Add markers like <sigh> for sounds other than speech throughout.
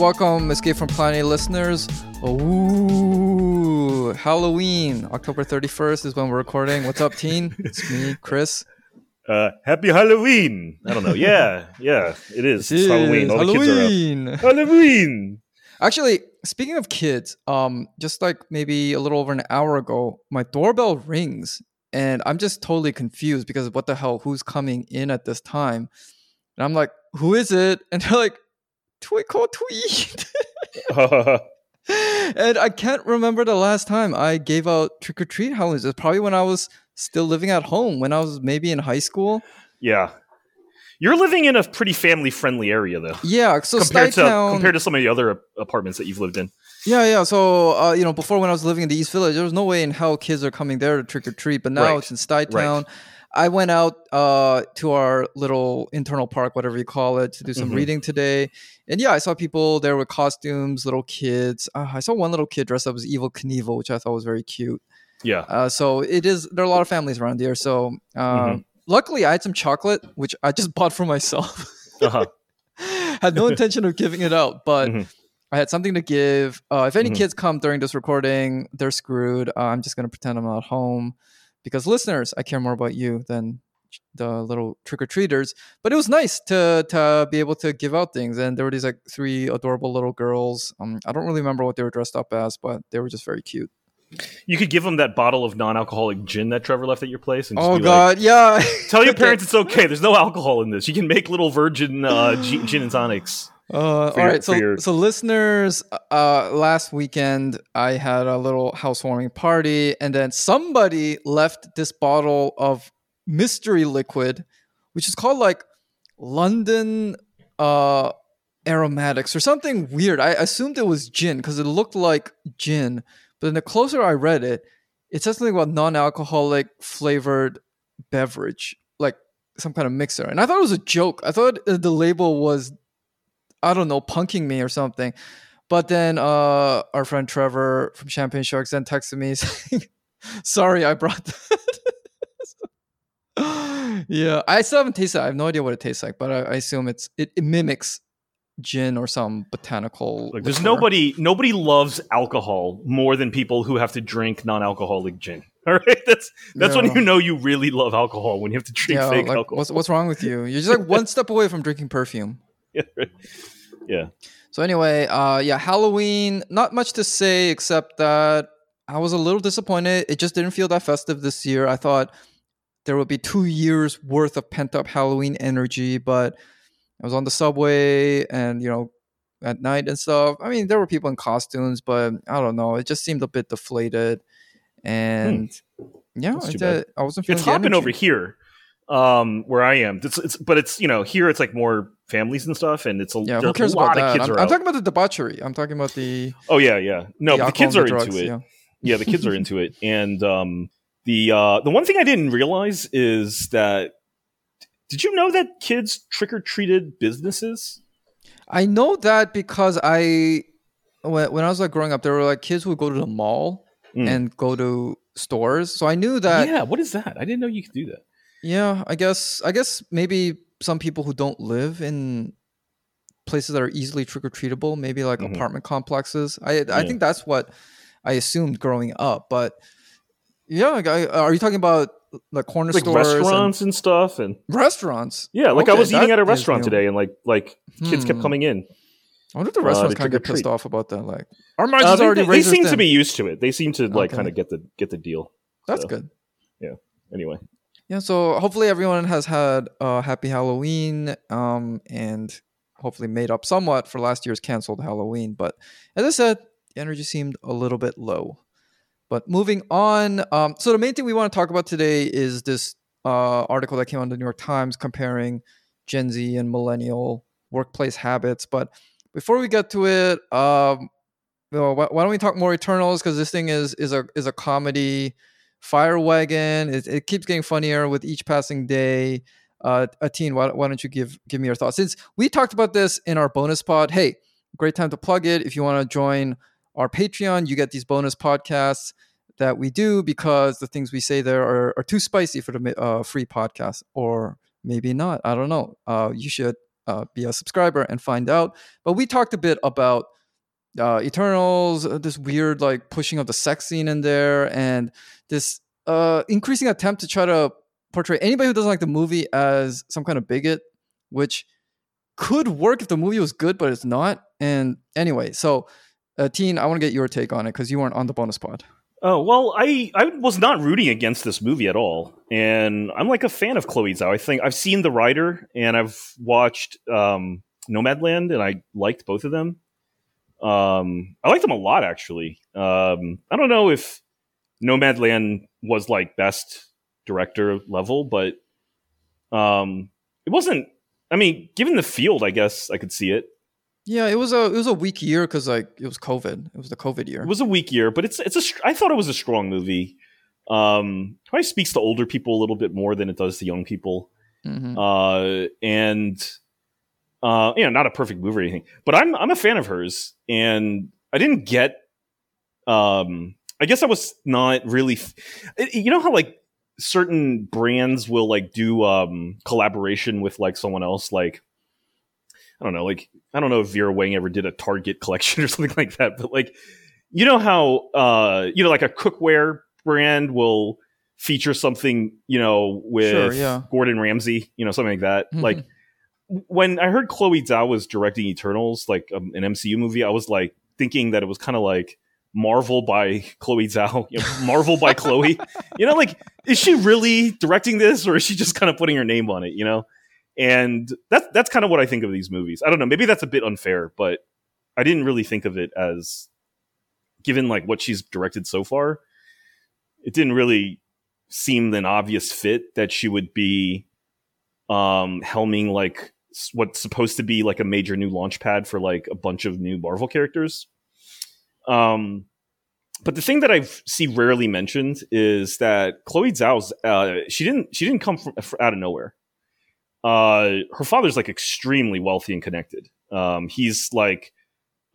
welcome, Escape from Planet listeners. Ooh, Halloween, October 31st is when we're recording. What's up, teen? It's me, Chris. Uh, happy Halloween! I don't know. Yeah, yeah, it is. It's It Halloween. All the kids Halloween. are out. Halloween. Actually, speaking of kids, um, just like maybe a little over an hour ago, my doorbell rings and I'm just totally confused because what the hell, who's coming in at this time? And I'm like, who is it? <laughs> And they're like, Twinkle Tweet. <laughs> and I can't remember the last time I gave out trick or treat Halloweens. It's probably when I was still living at home, when I was maybe in high school. yeah, you're living in a pretty family-friendly area, though, Yeah, so compared to compared to some of the other apartments that you've lived in. Yeah, yeah. So, uh, you know, before when I was living in the East Village, there was no way in hell kids are coming there to trick or treat. But now Right. it's in Stuytown. I went out uh, to our little internal park, whatever you call it, to do some Mhm. reading today. And yeah, I saw people there with costumes, little kids. Uh, I saw one little kid dressed up as Evel Knievel, which I thought was very cute. Yeah, Uh, so it is. There are a lot of families around here. So uh, Mhm. luckily, I had some chocolate, which I just <laughs> bought for myself. uh-huh. <laughs> had no <laughs> intention of giving it out, but Mhm. I had something to give. Uh, if any Mhm. kids come during this recording, they're screwed. Uh, I'm just gonna pretend I'm not home because listeners, I care more about you than the little trick or treaters. But it was nice to to be able to give out things, and there were these like three adorable little girls. Um, I don't really remember what they were dressed up as, but they were just very cute. you could give them that bottle of non-alcoholic gin that Trevor left at your place. And just Oh be like, God, yeah. Tell your <laughs> parents it's okay. There's no alcohol in this. You can make little virgin uh, gi- gin and tonics. Uh, all your- right, so your- so listeners, uh, last weekend I had a little housewarming party, and then somebody left this bottle of mystery liquid, which is called like London uh, aromatics or something weird. I assumed it was gin because it looked like gin, but then the closer I read it, it says something about non-alcoholic flavored beverage, like some kind of mixer, and I thought it was a joke. I thought uh, the label was I don't know, punking me or something. But then uh, our friend Trevor from Champagne Sharks then texted me <laughs> saying, "Sorry, I brought that." <laughs> yeah, I still haven't tasted. it. I have no idea what it tastes like, but I, I assume it's it, it mimics gin or some botanical. Like, there's nobody nobody loves alcohol more than people who have to drink non-alcoholic gin. <laughs> All right, that's that's when you know you really love alcohol when you have to drink Yeah, fake like, alcohol. what's what's wrong with you? You're just like one step away from drinking perfume. <laughs> yeah, So anyway, uh, yeah, Halloween. Not much to say except that I was a little disappointed. It just didn't feel that festive this year. I thought there would be two years worth of pent up Halloween energy, but I was on the subway and you know at night and stuff. I mean, there were people in costumes, but I don't know. It just seemed a bit deflated, and yeah, Hmm. That's I, did- I wasn't feeling It's hopping over here, um, where I am. It's, it's but it's you know here it's like more families and stuff, and it's a, Yeah, who cares a lot about of that? kids I'm, I'm talking about the debauchery. I'm talking about the oh yeah, yeah. No, the the kids are the into it. Yeah. Yeah, the kids are into it, <laughs> and um, the uh, the one thing I didn't realize is that did you know that kids trick or treated businesses? I know that because I when, when I was like growing up, there were like kids who would go to the mall Mm. and go to stores. So I knew that. Yeah, what is that? I didn't know you could do that. I guess I guess maybe some people who don't live in places that are easily trick or treatable, maybe like Mhm. apartment complexes. I I think that's what I assumed growing up. But yeah, I, are you talking about like corner Like stores, restaurants and, stuff, and restaurants? yeah, like I was eating at a restaurant today, and like like kids kept Hmm. coming in. I wonder if the uh, restaurants to kind of get pissed off about that. Like our Uh, margins they, already they razor seem to be used to it. They seem to like Okay. kind of get the get the deal. That's so. good. Yeah. Anyway, Yeah, so hopefully everyone has had a happy Halloween um, and hopefully made up somewhat for last year's canceled Halloween. But as I said, the energy seemed a little bit low. But moving on, um, so the main thing we want to talk about today is this uh, article that came out in the New York Times comparing Gen Z and millennial workplace habits. But before we get to it, um, why don't we talk more Eternals? Because this thing is is a is a comedy Fire Wagon. It, it keeps getting funnier with each passing day. Uh, Ateen, why, why don't you give give me your thoughts? Since we talked about this in our bonus pod, hey, great time to plug it. If you want to join our Patreon, you get these bonus podcasts that we do because the things we say there are, are too spicy for the uh, free podcast, or maybe not. I don't know. Uh, you should uh, be a subscriber and find out. But we talked a bit about uh, Eternals, uh, this weird like pushing of the sex scene in there, and this uh, increasing attempt to try to portray anybody who doesn't like the movie as some kind of bigot, which could work if the movie was good, but it's not. And anyway, so uh, Teen, I want to get your take on it because you weren't on the bonus pod. Oh well, I I was not rooting against this movie at all, and I'm like a fan of Chloe Zhao. I think I've seen The Rider and I've watched um, Nomadland, and I liked both of them. Um, I liked them a lot actually. Um, I don't know if Nomadland was like best director level, but um, it wasn't. I mean, given the field, I guess I could see it. Yeah, it was a it was a weak year because like it was COVID. It was the COVID year. It was a weak year, but it's it's a. I thought it was a strong movie. Um, probably speaks to older people a little bit more than it does to young people. Mm-hmm. Uh, and uh, you know, not a perfect movie or anything, but I'm I'm a fan of hers, and I didn't get. Um, I guess I was not really. F- you know how like certain brands will like do um collaboration with like someone else, like I don't know, like I don't know if Vera Wang ever did a Target collection <laughs> or something like that, but like you know how uh you know like a cookware brand will feature something you know with sure, yeah. Gordon Ramsay, you know something like that. Mm-hmm. Like when I heard Chloe Zhao was directing Eternals, like um, an MCU movie, I was like thinking that it was kind of like Marvel by Chloe Zhao, <laughs> you know, Marvel by Chloe. You know, like is she really directing this, or is she just kind of putting her name on it? You know, and that's that's kind of what I think of these movies. I don't know, maybe that's a bit unfair, but I didn't really think of it as given like what she's directed so far. It didn't really seem an obvious fit that she would be um helming like what's supposed to be like a major new launch pad for like a bunch of new Marvel characters. Um but the thing that I see rarely mentioned is that Chloe Zhao's uh, she didn't she didn't come from out of nowhere uh, her father's like extremely wealthy and connected. Um, he's like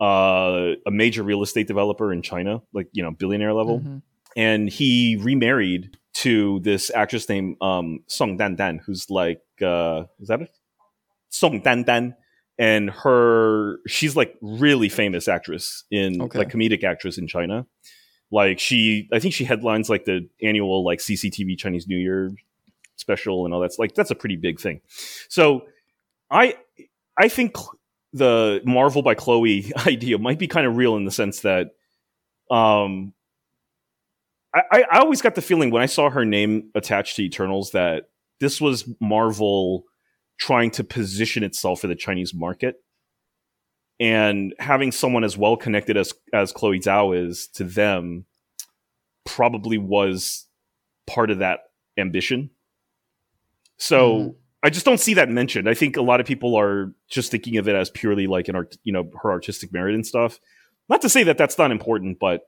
uh, a major real estate developer in China, like you know, billionaire level. Mm-hmm. And he remarried to this actress named um, Song Dan Dan, who's like, uh, is that it? Song Dan Dan, and her, she's like really famous actress in okay. like comedic actress in China. Like she, I think she headlines like the annual like CCTV Chinese New Year special and all that's like that's a pretty big thing. So I I think the Marvel by Chloe <laughs> idea might be kind of real in the sense that um I, I always got the feeling when I saw her name attached to Eternals that this was Marvel trying to position itself for the Chinese market. And having someone as well connected as as Chloe Zhao is to them probably was part of that ambition. So mm-hmm. I just don't see that mentioned. I think a lot of people are just thinking of it as purely like an art, you know, her artistic merit and stuff. Not to say that that's not important, but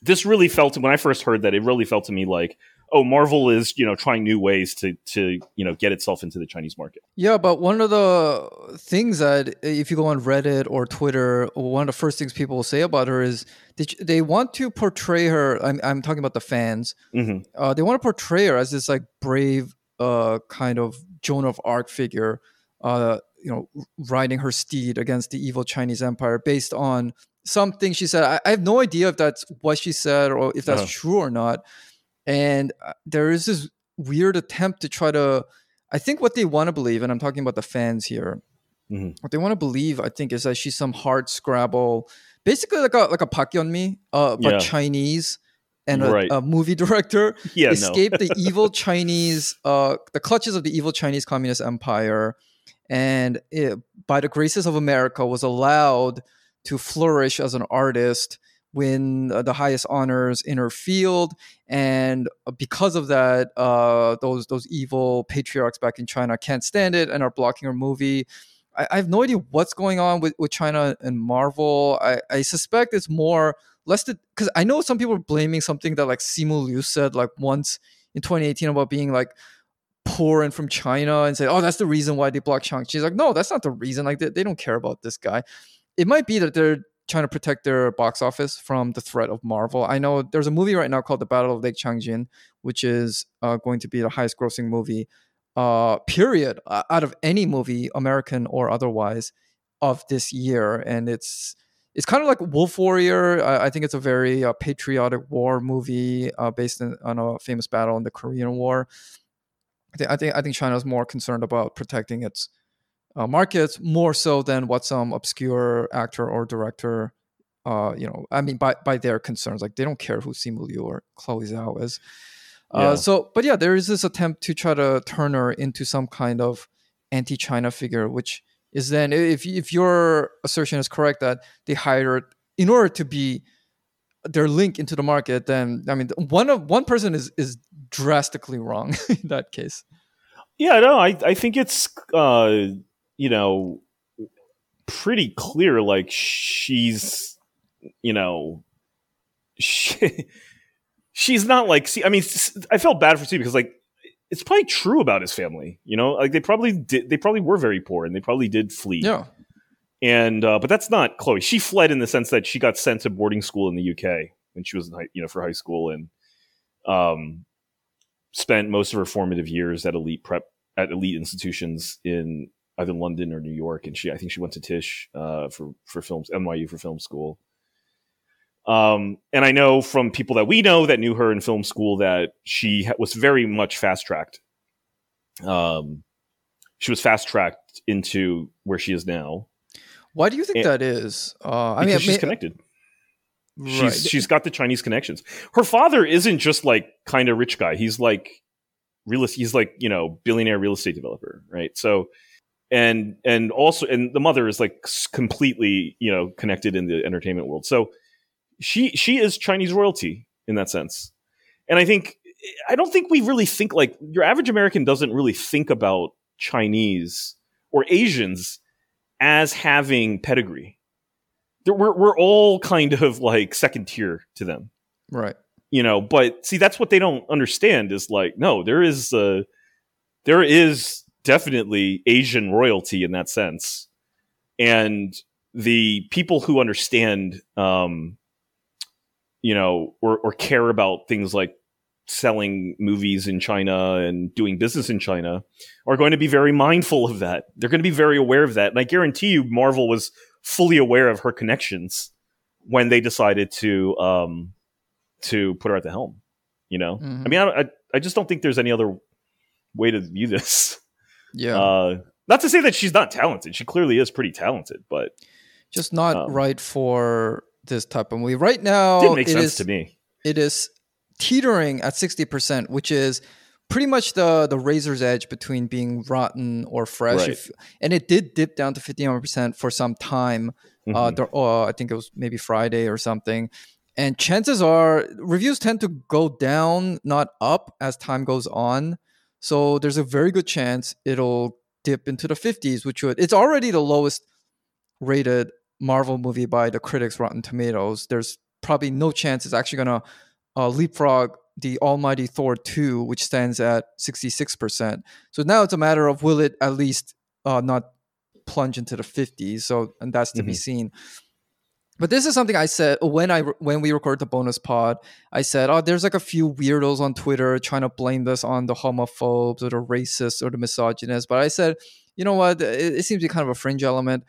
this really felt when I first heard that it really felt to me like, oh, Marvel is you know trying new ways to to you know get itself into the Chinese market. Yeah, but one of the things that if you go on Reddit or Twitter, one of the first things people will say about her is they want to portray her. I'm, I'm talking about the fans. Mm-hmm. Uh, they want to portray her as this like brave uh, kind of Joan of Arc figure, uh, you know, riding her steed against the evil Chinese Empire based on something she said. I, I have no idea if that's what she said or if that's uh-huh. true or not. And uh, there is this weird attempt to try to, I think what they want to believe, and I'm talking about the fans here. Mm-hmm. What they want to believe, I think, is that she's some hard scrabble, basically like a like a Park Yeon-mi, uh, but yeah. Chinese and a, right. a movie <laughs> director <laughs> yeah, escaped no. the <laughs> evil Chinese, uh, the clutches of the evil Chinese Communist Empire, and it, by the graces of America, was allowed to flourish as an artist, win uh, the highest honors in her field, and because of that, uh, those those evil patriarchs back in China can't stand it and are blocking her movie. I, I have no idea what's going on with, with China and Marvel. I, I suspect it's more less because I know some people are blaming something that like Simu Liu said like once in 2018 about being like poor and from China and say, oh, that's the reason why they blocked Shang-Chi. She's like, no, that's not the reason. Like they, they don't care about this guy. It might be that they're trying to protect their box office from the threat of Marvel. I know there's a movie right now called The Battle of Lake Changjin, which is uh, going to be the highest grossing movie, uh, period, out of any movie, American or otherwise, of this year. And it's it's kind of like Wolf Warrior. I, I think it's a very uh, patriotic war movie uh, based in, on a famous battle in the Korean War. I think I think I think China's more concerned about protecting its uh, markets more so than what some obscure actor or director, uh, you know, I mean, by by their concerns, like they don't care who Simu Liu or Chloe Zhao is. Uh, yeah. So, but yeah, there is this attempt to try to turn her into some kind of anti-China figure, which is then, if if your assertion is correct that they hired in order to be their link into the market, then I mean, one of one person is is drastically wrong <laughs> in that case. Yeah, no, I I think it's uh, you know pretty clear. Like she's you know she <laughs> she's not like see. I mean, I felt bad for Steve because like it's probably true about his family. You know, like they probably did. They probably were very poor and they probably did flee. Yeah. And uh, but that's not Chloe. She fled in the sense that she got sent to boarding school in the UK when she was in high, you know for high school and um spent most of her formative years at elite prep at elite institutions in either London or New York, and she I think she went to Tisch uh, for for films NYU for film school. Um, and I know from people that we know that knew her in film school that she was very much fast tracked. Um, she was fast tracked into where she is now. Why do you think and, that is? Uh, I mean, she's connected. Right. She's she's got the Chinese connections. Her father isn't just like kind of rich guy. He's like real. He's like you know billionaire real estate developer, right? So, and and also and the mother is like completely you know connected in the entertainment world. So she she is Chinese royalty in that sense, and I think I don't think we really think like your average American doesn't really think about Chinese or Asians as having pedigree we're we're all kind of like second tier to them, right? You know, but see, that's what they don't understand is like, no, there is uh, there is definitely Asian royalty in that sense, and the people who understand, um, you know, or or care about things like selling movies in China and doing business in China are going to be very mindful of that. They're going to be very aware of that. And I guarantee you, Marvel was fully aware of her connections when they decided to um, to put her at the helm. You know, mm-hmm. I mean, I, I, I just don't think there's any other way to view this. Yeah. Uh, not to say that she's not talented. She clearly is pretty talented, but just not um, right for this type of movie. Right now, didn't make sense is, to me. It is teetering at sixty percent, which is pretty much the the razor's edge between being rotten or fresh. Right. If, and it did dip down to 51% for some time. Uh, mm-hmm. Uh, there, oh, I think it was maybe Friday or something. And chances are reviews tend to go down, not up, as time goes on. So there's a very good chance it'll dip into the 50s, which would it's already the lowest rated Marvel movie by the critics Rotten Tomatoes. There's probably no chance it's actually gonna uh, leapfrog the almighty Thor 2, which stands at 66%. So now it's a matter of will it at least uh, not plunge into the 50s. So, and that's to mm-hmm. be seen. But this is something I said when I when we recorded the bonus pod. I said, "Oh, there's like a few weirdos on Twitter trying to blame this on the homophobes or the racists or the misogynists." But I said, "You know what? It, it seems to be kind of a fringe element."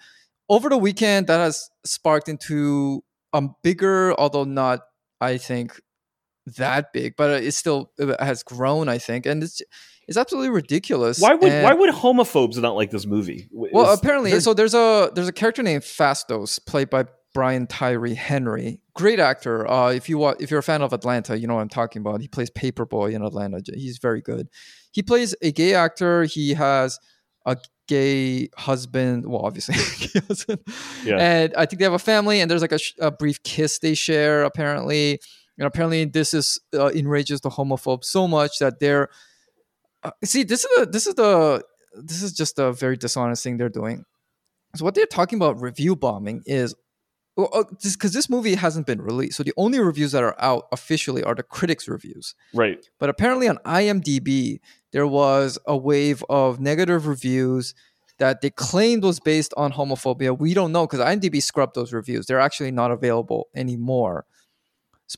Over the weekend, that has sparked into a bigger, although not, I think, that big, but it still it has grown, I think, and it's it's absolutely ridiculous. Why would and, why would homophobes not like this movie? Well, Is, apparently, there... so there's a there's a character named Phastos played by Brian Tyree Henry, great actor. Uh, if you if you're a fan of Atlanta, you know what I'm talking about. He plays Paper Boi in Atlanta. He's very good. He plays a gay actor. He has a gay husband. Well, obviously, <laughs> yeah. And I think they have a family, and there's like a, a brief kiss they share. Apparently, and apparently this is uh, enrages the homophobes so much that they're uh, see this is the this is the this is just a very dishonest thing they're doing so what they're talking about review bombing is well, oh, because this movie hasn't been released, so the only reviews that are out officially are the critics' reviews. Right. But apparently on IMDb, there was a wave of negative reviews that they claimed was based on homophobia. We don't know because IMDb scrubbed those reviews. They're actually not available anymore.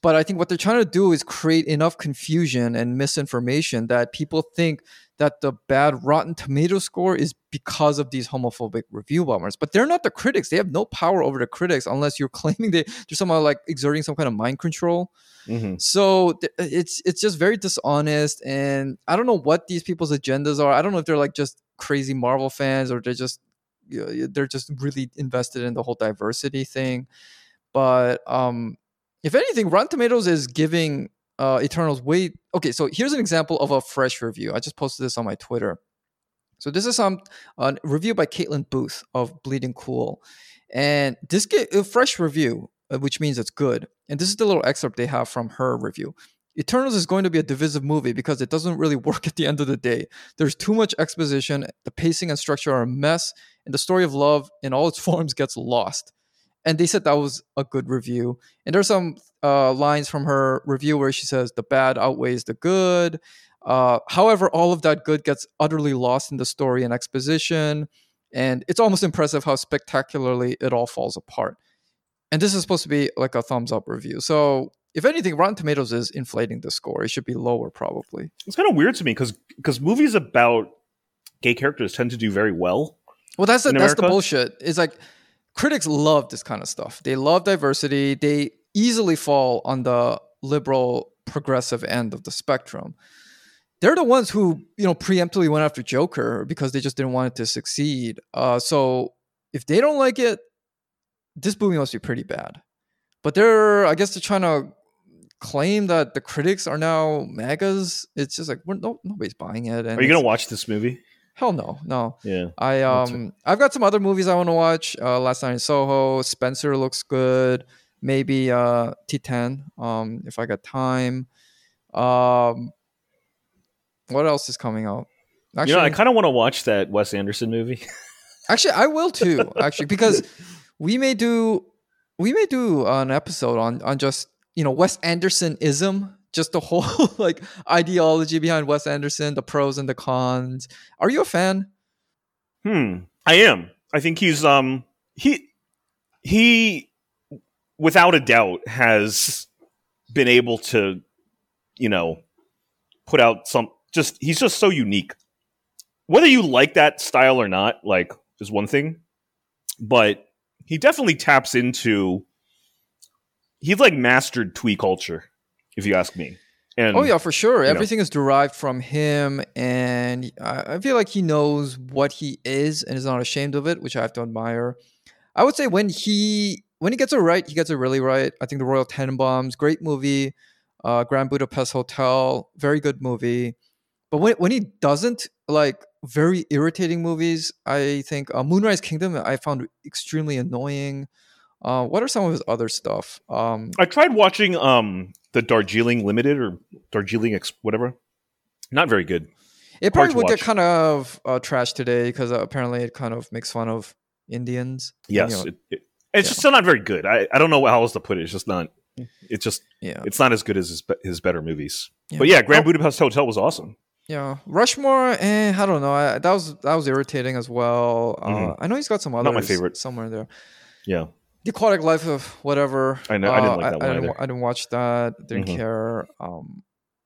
But I think what they're trying to do is create enough confusion and misinformation that people think that the bad Rotten Tomato score is because of these homophobic review bombers. But they're not the critics. They have no power over the critics unless you're <laughs> claiming they, they're somehow like exerting some kind of mind control. Mm-hmm. So th- it's it's just very dishonest, and I don't know what these people's agendas are. I don't know if they're like just crazy Marvel fans or they're just you know, they're just really invested in the whole diversity thing. But um, if anything, Rotten Tomatoes is giving uh, Eternals way. Okay, so here's an example of a fresh review. I just posted this on my Twitter. So this is some a review by Kaitlyn Booth of Bleeding Cool, and this get a fresh review, uh, which means it's good. And this is the little excerpt they have from her review. Eternals is going to be a divisive movie because it doesn't really <laughs> work at the end of the day. There's too much exposition, the pacing and structure are a mess, and the story of love in all its <laughs> forms gets lost. And they said that was a good review. And there's some uh, lines from her review where she says the bad outweighs the good. Uh, however, all of that good gets utterly lost in the story and exposition. And it's almost impressive how spectacularly it all falls apart. And this is supposed to be like a thumbs up review. So if anything, Rotten Tomatoes is inflating the score. It should be lower, probably. It's kind of weird to me because because movies about gay characters tend to do very well. Well, that's the, that's the bullshit. It's like critics love this kind of stuff. They love diversity. They easily fall on the liberal progressive end of the spectrum. They're the ones who you know preemptively went after Joker because they just didn't want it to succeed. Uh, so if they don't like it, this movie must be pretty bad. But they're, I guess, they're trying to claim that the critics are now MAGAs. It's just like we're no nobody's buying it. are you gonna watch this movie? Hell no, no. Yeah. I um I've got some other movies I want to watch. Uh, Last Night in Soho, Spencer looks good. Maybe uh Titane, um, if I got time. Um, what else is coming out? Actually, you know, I kind of want to watch that Wes Anderson movie. <laughs> actually, I will too. Actually, because <laughs> we may do we may do an episode on on just you know Wes Anderson ism, just the whole <laughs> like ideology behind Wes Anderson, the pros and the cons. Are you a fan? Hmm, I am. I think he's um he he without a doubt has been able to you know put out some just he's just so unique. Whether you like that style or not, like is one thing, but he definitely taps into he's like mastered twee culture, if you ask me. And, oh yeah, for sure. Everything know. is derived from him, and I, feel like he knows what he is and is not ashamed of it, which I have to admire. I would say when he when he gets it right, he gets it really right. I think the Royal Tenenbaums, great movie. Uh, Grand Budapest Hotel, very good movie. But when when he doesn't, like very irritating movies, I think uh, Moonrise Kingdom I found extremely annoying. Uh, what are some of his other stuff? Um, I tried watching um, the Darjeeling Limited or Darjeeling Ex- whatever. Not very good. It probably would watch. get kind of uh, trashed today because uh, apparently it kind of makes fun of Indians. Yes, you know, it, it, it's yeah. just still not very good. I, I don't know how else to put it. It's just not. It's just yeah. It's not as good as his, his better movies. Yeah. But yeah, Grand oh. Budapest Hotel was awesome. Yeah, Rushmore. Eh, I don't know. I, that was that was irritating as well. Uh, mm-hmm. I know he's got some other. Not my favorite. Somewhere there. Yeah. The Aquatic Life of whatever. I know. Uh, I didn't like that I, one I didn't, I didn't, watch that. Didn't mm-hmm. care. Um,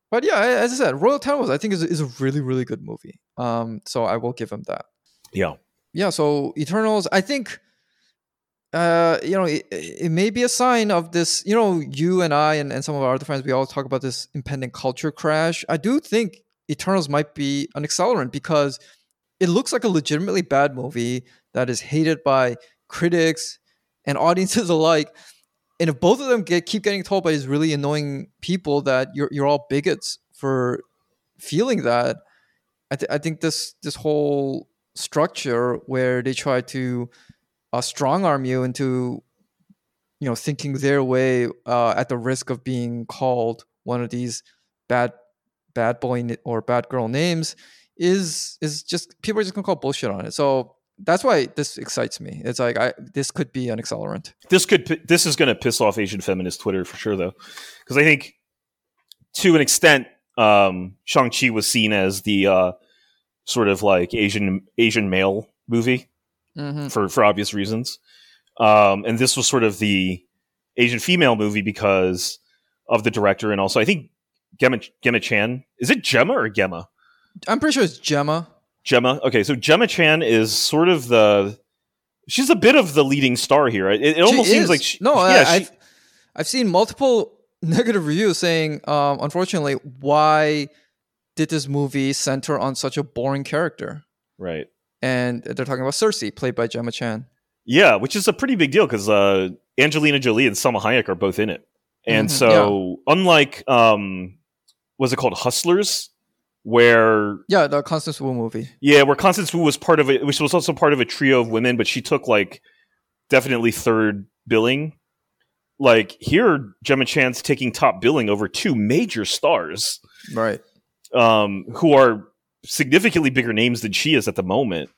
but yeah, as I said, Royal Tenenbaums I think is is a really really good movie. Um, so I will give him that. Yeah. Yeah. So Eternals, I think. Uh, you know, it, it may be a sign of this. You know, you and I and, and some of our other friends, we all talk about this impending culture crash. I do think Eternals might be an accelerant because it looks like a legitimately bad movie that is hated by critics and audiences <laughs> alike. And if both of them get keep getting told by these really annoying people that you're you're all bigots for feeling that, I, th- I think this this whole structure where they try to uh, strong arm you into you know thinking their way uh, at the risk of being called one of these bad bad boy or bad girl names is is just people are just gonna call bullshit on it. So that's why this excites me. It's like I this could be an accelerant. This could this is going to piss off Asian feminist Twitter for sure though, because I think to an extent um, Shang Chi was seen as the uh, sort of like Asian Asian male movie mm-hmm. for for obvious reasons, um, and this was sort of the Asian female movie because of the director and also I think Gemma Gemma Chan is it Gemma or Gemma? I'm pretty sure it's Gemma. Gemma. Okay, so Gemma Chan is sort of the she's a bit of the leading star here. It, it almost seems like she, no. Yeah, I, have I've seen multiple <laughs> negative reviews saying, um, unfortunately, why did this movie center on such a boring character? Right. And they're talking about Sersi, played by Gemma Chan. Yeah, which is a pretty big deal because uh, Angelina Jolie and Salma Hayek are both in it, and mm-hmm, so yeah. unlike um, was it called Hustlers, where yeah, the Constance Wu movie. Yeah, where Constance Wu was part of it, which was also part of a trio of women, but she took like definitely third billing. Like here, Gemma Chan's taking top billing over two major stars, right? Um, who are significantly bigger names than she is at the moment.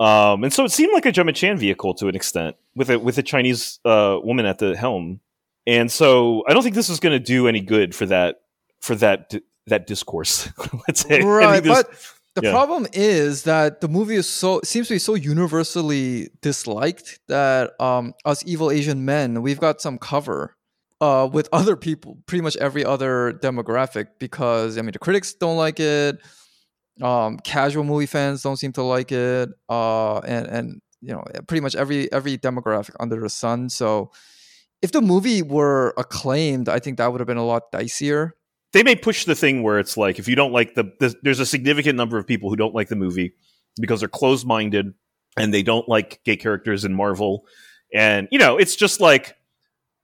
Um, and so it seemed like a Gemma Chan vehicle to an extent with a with a Chinese uh, woman at the helm. And so I don't think this is going to do any good for that for that that discourse. <laughs> let's say right, but the yeah. problem is that the movie is so seems to be so universally disliked that um, us evil Asian men we've got some cover uh, with <laughs> other people, pretty much every other demographic, because I mean the critics don't like it, um, casual movie fans don't seem to like it, uh, and and you know pretty much every every demographic under the sun. So if the movie were acclaimed, I think that would have been a lot dicier they may push the thing where it's like if you don't like the, the there's a significant number of people who don't like the movie because they're closed minded and they don't like gay characters in Marvel, and you know it's just like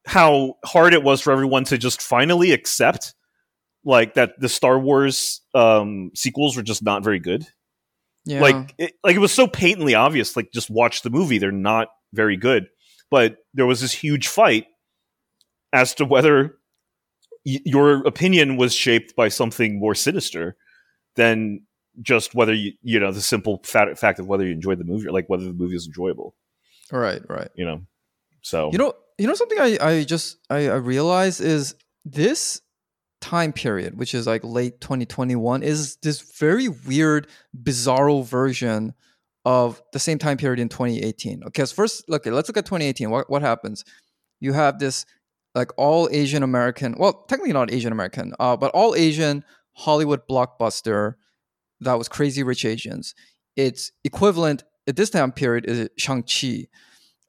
how hard it was for everyone to just finally accept like that the Star Wars um, sequels were just not very good. Yeah. Like it, like it was so patently obvious. Like just watch the movie; they're not very good. But there was this huge fight as to whether your opinion was shaped by something more sinister than just whether you you know the simple fact, fact of whether you enjoyed the movie or like whether the movie is enjoyable. Right right. You know? So you know you know something i i just i, I realize is this time period which is like late 2021 is this very weird bizarro version of the same time period in 2018 okay so first look let's look at 2018 what, what happens? You have this like all Asian American, well, technically not Asian American, uh, but all Asian Hollywood blockbuster that was Crazy Rich Asians. Its equivalent at this time period is Shang-Chi.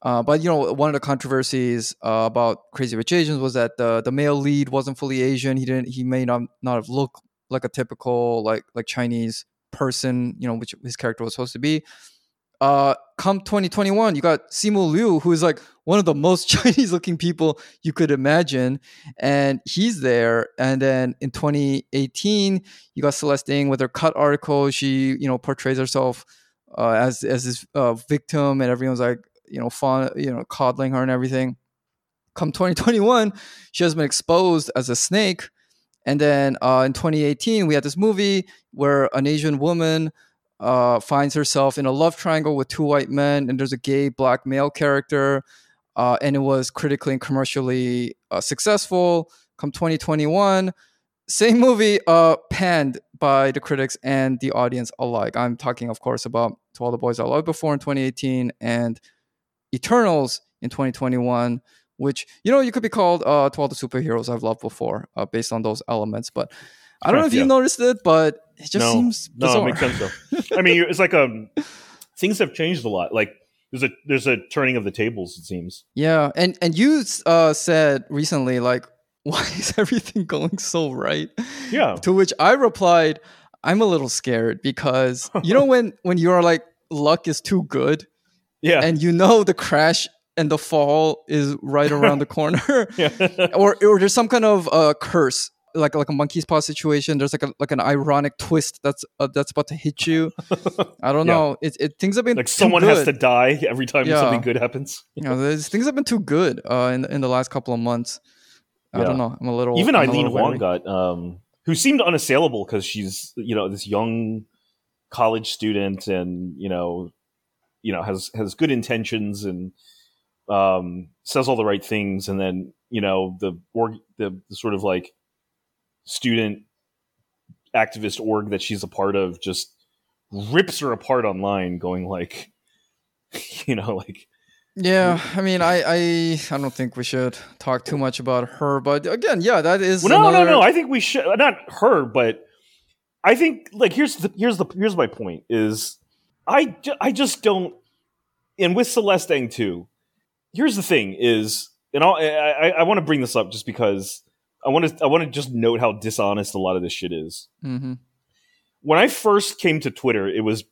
Uh, but you know, one of the controversies uh, about Crazy Rich Asians was that the the male lead wasn't fully Asian. He didn't. He may not not have looked like a typical like like Chinese person. You know, which his character was supposed to be uh, come 2021, you got Simu Liu, who is like one of the most <laughs> Chinese looking people you could imagine. And he's there. And then in 2018, you got Celeste Ng with her cut article. She, you know, portrays herself uh, as, as this uh, victim and everyone's like, you know, fun, you know, coddling her and everything. Come 2021, she has been exposed as a snake. And then uh, in 2018, we had this movie where an Asian woman uh, finds herself in a love triangle with two white men, and there's a gay black male character. Uh, and it was critically and commercially uh, successful. Come 2021, same movie uh, panned by the critics and the audience alike. I'm talking, of course, about To All the Boys I Loved Before in 2018 and Eternals in 2021, which, you know, you could be called uh, To All the Superheroes I've Loved Before uh, based on those elements. But I don't know if yeah. you noticed it, but it just no, seems bizarre. no, it makes sense though. I mean, it's like um, <laughs> things have changed a lot. Like there's a there's a turning of the tables. It seems. Yeah, and and you uh, said recently like, <laughs> why is everything going so right? Yeah. To which I replied, I'm a little scared because <laughs> you know when when you're like luck is too good. Yeah. And you know the crash and the fall is right around the <laughs> corner. yeah. or or there's some kind of uh, curse like like a monkey's paw situation. There's like a like an ironic twist that's uh, that's about to hit you. <laughs> I don't yeah. know. It, it things have been like someone has to die every time yeah. something good happens. you know, things have been too good uh, in in the last couple of months. I don't know. I'm a little even I'm Eileen Huang got um, who seemed unassailable because she's you know this young college student and you know you know has has good intentions and um, says all the right things, and then you know the org the, the sort of like student activist org that she's a part of just rips her apart online, going like, <laughs> you know, like yeah, I mean, I, I, I don't think we should talk too much about her, but again, yeah, that is. Well, no, another... no, no. I think we should not her, but I think like here's the here's the here's my point is I I just don't. And with Celeste Ng too, here's the thing is, and I'll, I I, I want to bring this up just because I want to I want to just note how dishonest a lot of this shit is. Mm-hmm. When I first came to Twitter, it was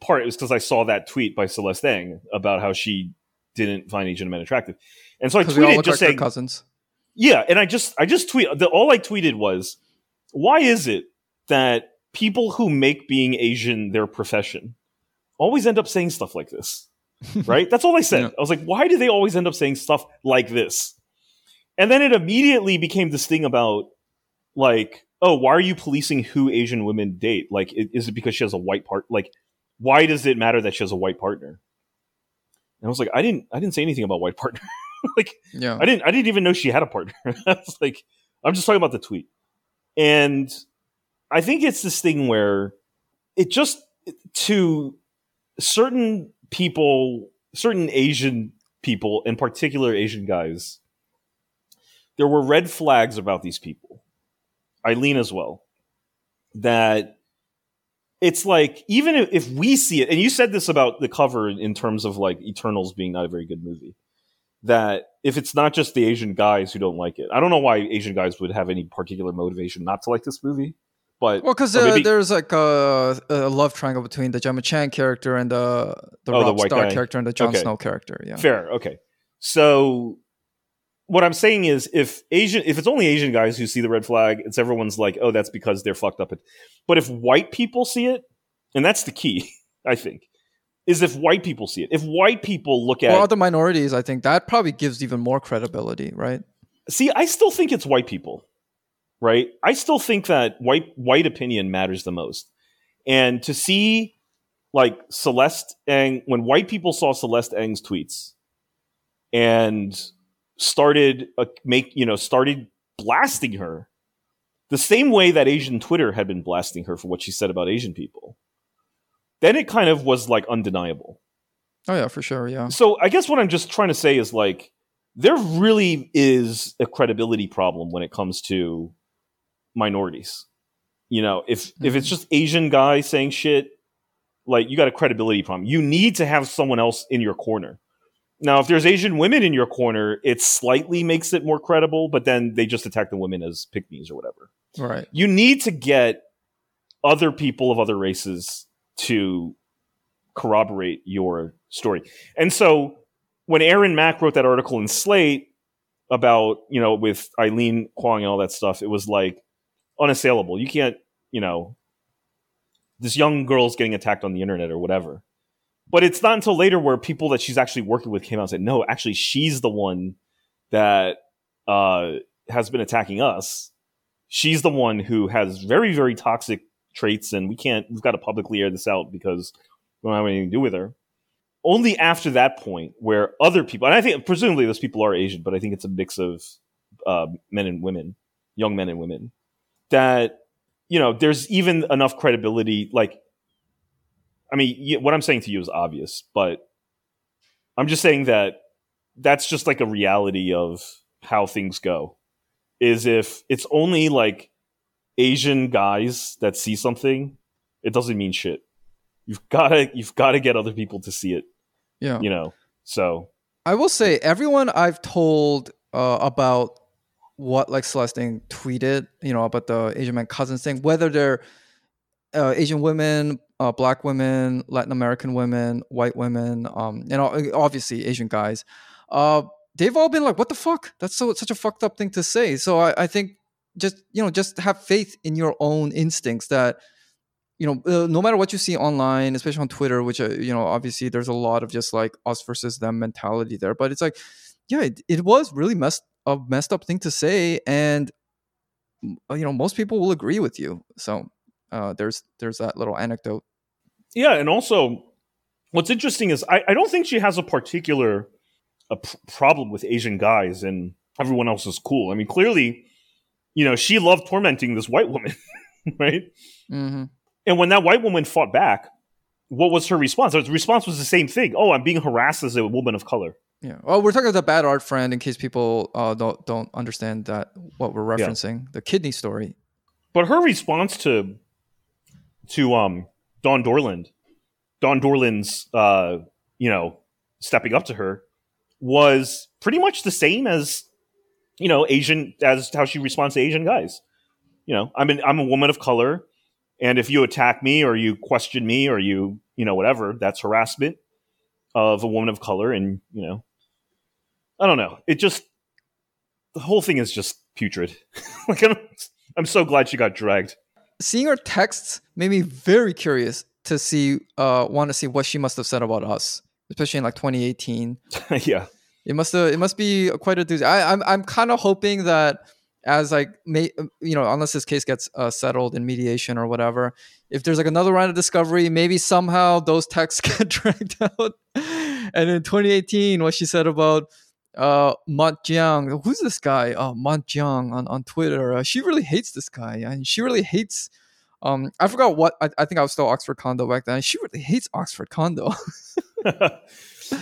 part it was because I saw that tweet by Celeste Ng about how she didn't find Asian men attractive, and so I tweeted just like saying cousins. Yeah, and I just I just tweet the, all I tweeted was, why is it that people who make being Asian their profession always end up saying stuff like this? <laughs> right? That's all I said. Yeah. I was like, why do they always end up saying stuff like this? And then it immediately became this thing about like, oh, why are you policing who Asian women date? Like, is it because she has a white part? Like, why does it matter that she has a white partner? And I was like, I didn't, I didn't say anything about white partner. <laughs> like, yeah, I didn't, I didn't even know she had a partner. <laughs> I was like, I'm just talking about the tweet. And I think it's this thing where it just to certain people, certain Asian people, in particular Asian guys, there were red flags about these people. Eileen as well. That it's like even if we see it, and you said this about the cover in terms of like Eternals being not a very good movie. That if it's not just the Asian guys who don't like it, I don't know why Asian guys would have any particular motivation not to like this movie. But well, because uh, maybe... there's like a, a, love triangle between the Gemma Chan character and the the oh, Robb the Stark guy. character and the Jon okay. Snow character. Yeah, fair. Okay, so what I'm saying is, if Asian, if it's only Asian guys who see the red flag, it's everyone's like, oh, that's because they're fucked up. But if white people see it, and that's the key, <laughs> I think, is if white people see it. If white people look at or other minorities, I think that probably gives even more credibility, right? See, I still think it's white people right? I still think that white white opinion matters the most. And to see like Celeste Ng when white people saw Celeste Ng's tweets and started uh, make you know started blasting her the same way that Asian Twitter had been blasting her for what she said about Asian people. Then it kind of was like undeniable. Oh yeah, for sure, yeah. So I guess what I'm just trying to say is like there really is a credibility problem when it comes to minorities. You know, if mm-hmm. if it's mm-hmm. just Asian guys saying shit, like you got a credibility problem. You need to have someone else in your corner. Now, if there's Asian women in your corner, it slightly makes it more credible, but then they just attack the women as pygmies or whatever. Right. You need to get other people of other races to corroborate your story. And so when Aaron Mak wrote that article in Slate about, you know, with Eileen Huang and all that stuff, it was like, unassailable. You can't, you know, this young girl's getting attacked on the internet or whatever. But it's not until later where people that she's actually working with came out and said, no, actually, she's the one that uh, has been attacking us. She's the one who has very, very toxic traits, and we can't, we've got to publicly air this out because we don't have anything to do with her. Only after that point, where other people, and I think presumably those people are Asian, but I think it's a mix of uh, men and women, young men and women, that you know there's even enough credibility like i mean what i'm saying to you is obvious but i'm just saying that that's just like a reality of how things go is if it's only like asian guys that see something it doesn't mean shit. You've got to you've got to get other people to see it yeah. you know so. I will say everyone i've told uh, about what like Celeste Ng tweeted, you know, about the Asian man cousins thing, whether they're uh, Asian women, uh, black women, Latin American women, white women, um, and obviously Asian guys, uh, they've all been like, "What the fuck? That's so such a fucked up thing to say." So I, I think just you know, just have faith in your own instincts that you know, uh, no matter what you see online, especially on Twitter, which uh, you know, obviously there's a lot of just like us versus them mentality there, but it's like, yeah, it, it was really messed a messed up thing to say, and uh, you know most people will agree with you. So uh, there's there's that little anecdote. Yeah, and also what's interesting is I, I don't think she has a particular a p- problem with Asian guys and everyone else is cool. I mean, clearly, you know, she loved tormenting this white woman, <laughs> right? Mm-hmm. And when that white woman fought back, what was her response? Her response was the same thing. Oh, I'm being harassed as a woman of color. Yeah. Well, we're talking about the bad art friend in case people uh, don't don't understand that what we're referencing. Yeah. The kidney story. But her response to to um Dawn Dorland, Dawn Dorland's uh, you know, stepping up to her was pretty much the same as you know, Asian as how she responds to Asian guys. You know, I'm an, I'm a woman of color, and if you attack me or you question me or you you know whatever, that's harassment of a woman of color, and you know, I don't know. It just the whole thing is just putrid. <laughs> like I'm, I'm so glad she got dragged. Seeing her texts made me very curious to see, uh, want to see what she must have said about us, especially in like 2018. <laughs> yeah, it must have, it must be quite a doozy. I, I'm, I'm kind of hoping that as like, may, you know, unless this case gets uh, settled in mediation or whatever, if there's like another round of discovery, maybe somehow those texts <laughs> get dragged out. and in 2018, what she said about uh Mont Jiang. Who's this guy? Oh, Mont Jiang on, on Twitter. Uh, she really hates this guy. And she really hates um I forgot what I, I think I was still Oxford Condo back then. She really hates Oxford Condo. <laughs> <laughs>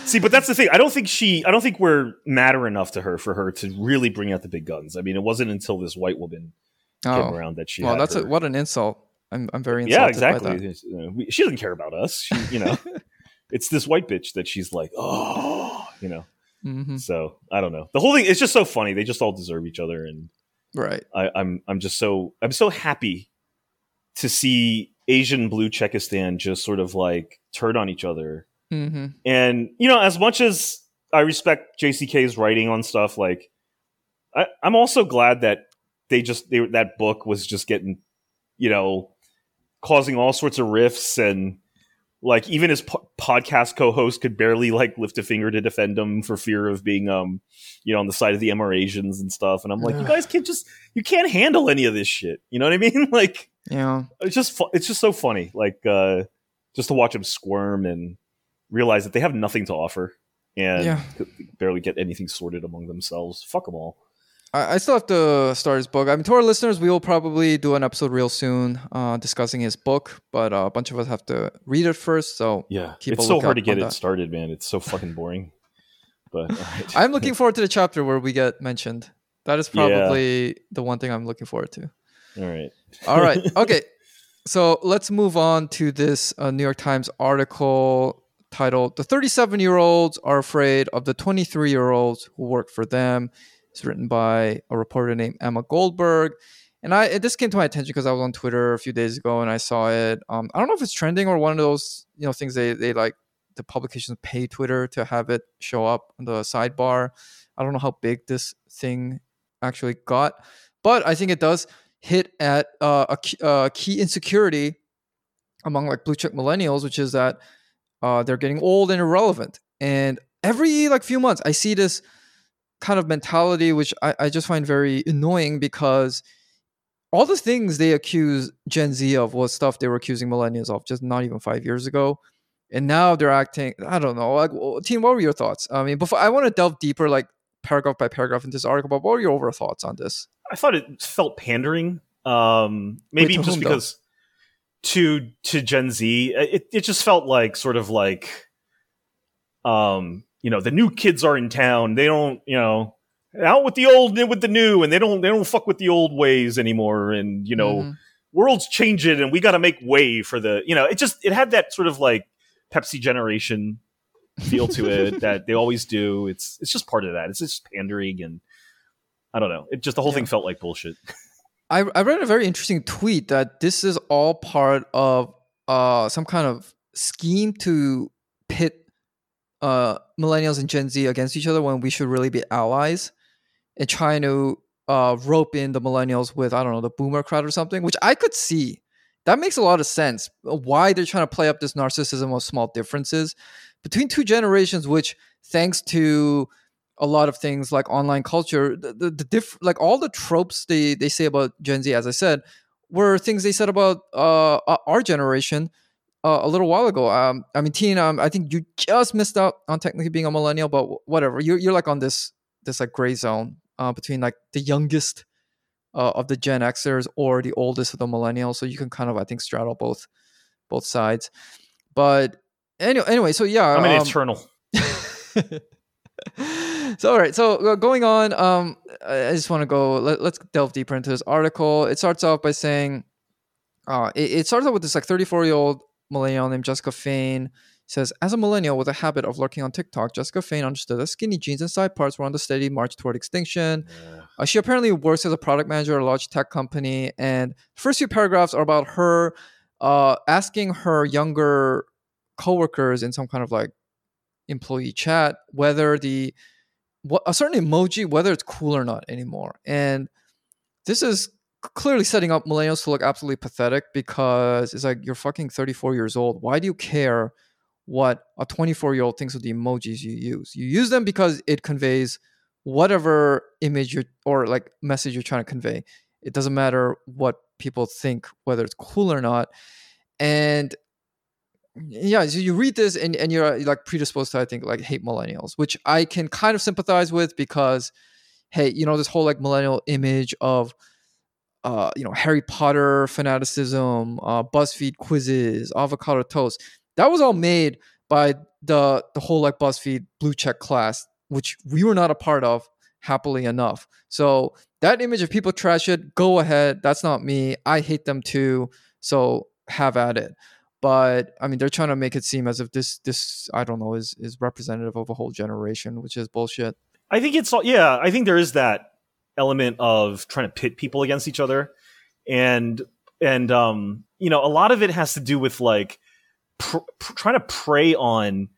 See, but that's the thing. I don't think she I don't think we're matter enough to her for her to really bring out the big guns. I mean, it wasn't until this white woman oh. came around that she Well, that's a, what an insult. I'm I'm very Yeah, exactly. She doesn't care about us. She, you know. <laughs> it's this white bitch that she's like, "Oh, you know." Mm-hmm. So I don't know. The whole thing it's just so funny. They just all deserve each other, and right. I, I'm I'm just so I'm so happy to see Asian blue Czechostan just sort of like turn on each other. Mm-hmm. And you know, as much as I respect JCK's writing on stuff, like I, I'm also glad that they just they, that book was just getting, you know, causing all sorts of rifts and like even his po- podcast co-host could barely like lift a finger to defend him for fear of being um you know on the side of the Asians and stuff. And I'm like you guys can't just you can't handle any of this shit. You know what I <laughs> mean? Like yeah. it's just fu- it's just so funny. Like uh just to watch them squirm and realize that they have nothing to offer and yeah. barely get anything sorted among themselves. Fuck them all I, I still have to start his book. I mean, to our listeners, we will probably do an episode real soon uh, discussing his book, but uh, a bunch of us have to read it first. So yeah, it's so hard to get it that. started, man. It's so fucking boring. But <laughs> right. I'm looking forward to the chapter where we get mentioned. That is probably yeah. the one thing I'm looking forward to. All right. All right. <laughs> Okay. So let's move on to this uh, New York Times article titled The 37 year olds are afraid of the 23 year olds who work for them. It's written by a reporter named Emma Goldberg. And I this came to my attention because I was on Twitter a few days ago and I saw it. Um, I don't know if it's trending or one of those you know things they they like the publications pay Twitter to have it show up on the sidebar. I don't know how big this thing actually got, but I think it does hit at uh, a, key, uh, key insecurity among like blue check millennials, which is that uh, they're getting old and irrelevant. And every like few months, I see this kind of mentality, which I, I just find very annoying because all the things they accuse Gen Z of was stuff they were accusing millennials of just not even five years ago. And now they're acting, I don't know. Like, team, what were your thoughts? I mean, before I want to delve deeper, like paragraph by paragraph into this article, but what were your overall thoughts on this? I thought it felt pandering. Um, maybe Wait, just because though? to to Gen Z, it, it just felt like sort of like um you know the new kids are in town. They don't you know out with the old with the new and they don't they don't fuck with the old ways anymore. And you know mm-hmm. world's changing and we got to make way for the you know it just it had that sort of like pepsi generation feel to it <laughs> that they always do. It's it's just part of that. It's just pandering and i don't know. It just the whole yeah. thing felt like bullshit. <laughs> I, I read a very interesting tweet that this is all part of uh some kind of scheme to pit uh, millennials and Gen Z against each other when we should really be allies and trying to uh, rope in the millennials with I don't know the boomer crowd or something, which I could see. That makes a lot of sense. Why they're trying to play up this narcissism of small differences between two generations, which thanks to a lot of things like online culture, the, the, the diff, like all the tropes they they say about Gen Z, as I said, were things they said about uh, our generation uh, a little while ago. Um, I mean, Teen, um, I think you just missed out on technically being a millennial, but whatever. You're you're like on this this like gray zone uh, between like the youngest uh, of the Gen Xers or the oldest of the millennials. So you can kind of I think straddle both both sides. But anyway, anyway, so yeah, I'm an um, eternal. <laughs> so all right so going on um i just want to go let, us delve deeper into this article it starts off by saying uh it, it starts off with this like 34 year old millennial named jessica fain says as a millennial with a habit of lurking on tiktok jessica fain understood that skinny jeans and side parts were on the steady march toward extinction yeah. uh, she apparently works as a product manager at a large tech company and the first few paragraphs are about her uh asking her younger coworkers in some kind of like employee chat whether the what a certain emoji whether it's cool or not anymore and this is clearly setting up millennials to look absolutely pathetic because it's like you're fucking 34 years old. Why do you care what a 24 year old thinks of the emojis you use? You use them because it conveys whatever image you're, or like message you're trying to convey. It doesn't matter what people think whether it's cool or not. And yeah so you read this and, and you're uh, like predisposed to i think like hate millennials which i can kind of sympathize with because hey you know this whole like millennial image of uh you know harry potter fanaticism uh buzzfeed quizzes avocado toast. That was all made by the the whole like buzzfeed blue check class which we were not a part of happily enough. So that image of people trash it go ahead. That's not me. I hate them too. So have at it. But I mean, they're trying to make it seem as if this this I don't know is is representative of a whole generation, which is bullshit. I think it's all yeah. I think there is that element of trying to pit people against each other, and and um, you know, a lot of it has to do with like pr- pr- trying to prey on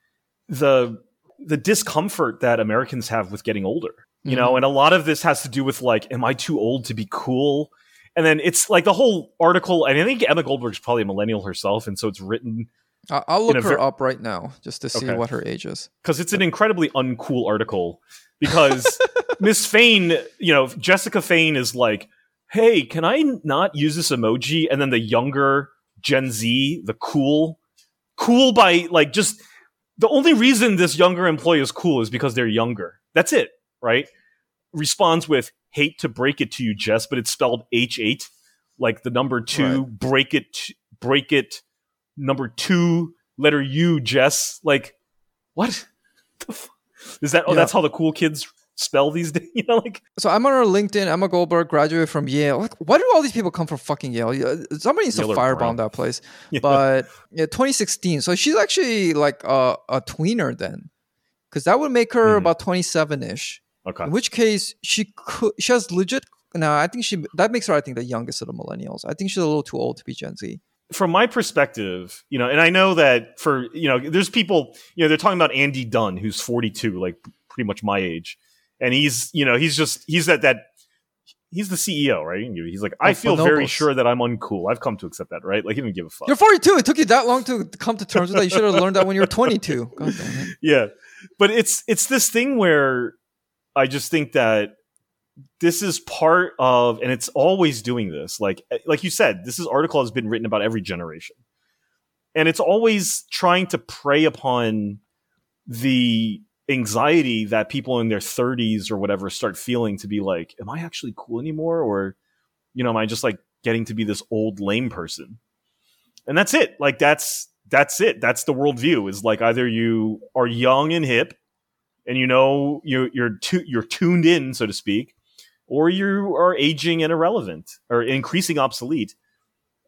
the the discomfort that Americans have with getting older. You mm-hmm. know, and a lot of this has to do with like, am I too old to be cool? And then it's like the whole article, and I think Emma Goldberg's probably a millennial herself, and so it's written. I'll look her ver- up right now just to see okay. what her age is. Because it's an incredibly uncool article. Because <laughs> Miss Fain, you know, Jessica Fain is like, hey, can I not use this emoji? And then the younger Gen Z, the cool, cool by like just the only reason this younger employee is cool is because they're younger. That's it, right? Responds with, hate to break it to you, Jess, but it's spelled H eight, like the number two. Right. Break it, break it. Number two, letter U, Jess. Like, what? Is that? Oh, yeah. that's how the cool kids spell these <laughs> days. You know, like. So I'm on her LinkedIn. Emma Goldberg graduated from Yale. Like, why do all these people come from fucking Yale? Somebody needs to firebomb that place. <laughs> Yeah. But yeah, 2016. So she's actually like a, a tweener then, because that would make her mm. about 27 ish. Okay. In which case she could she has legit now I think she that makes her I think the youngest of the millennials. I think she's a little too old to be Gen Z. From my perspective, you know, and I know that for you know, there's people, you know, they're talking about Andy Dunn, who's 42, like pretty much my age, and he's, you know, he's just he's at that he's the CEO, right? He's like, I feel very sure that I'm uncool. I've come to accept that, right? Like, he didn't give a fuck. You're 42. It took you that long to come to terms with that. You should have learned that when you were 22. <laughs> Yeah, but it's it's this thing where I just think that this is part of, and it's always doing this. Like, eh, like you said, this is article has been written about every generation, and it's always trying to prey upon the anxiety that people in their 30s or whatever start feeling to be like, am I actually cool anymore, or you know, am I just like getting to be this old lame person? And that's it. Like that's that's it. That's the worldview. Is like either you are young and hip and you know you're you're tu- you're tuned in, so to speak, or you are aging and irrelevant or increasing obsolete,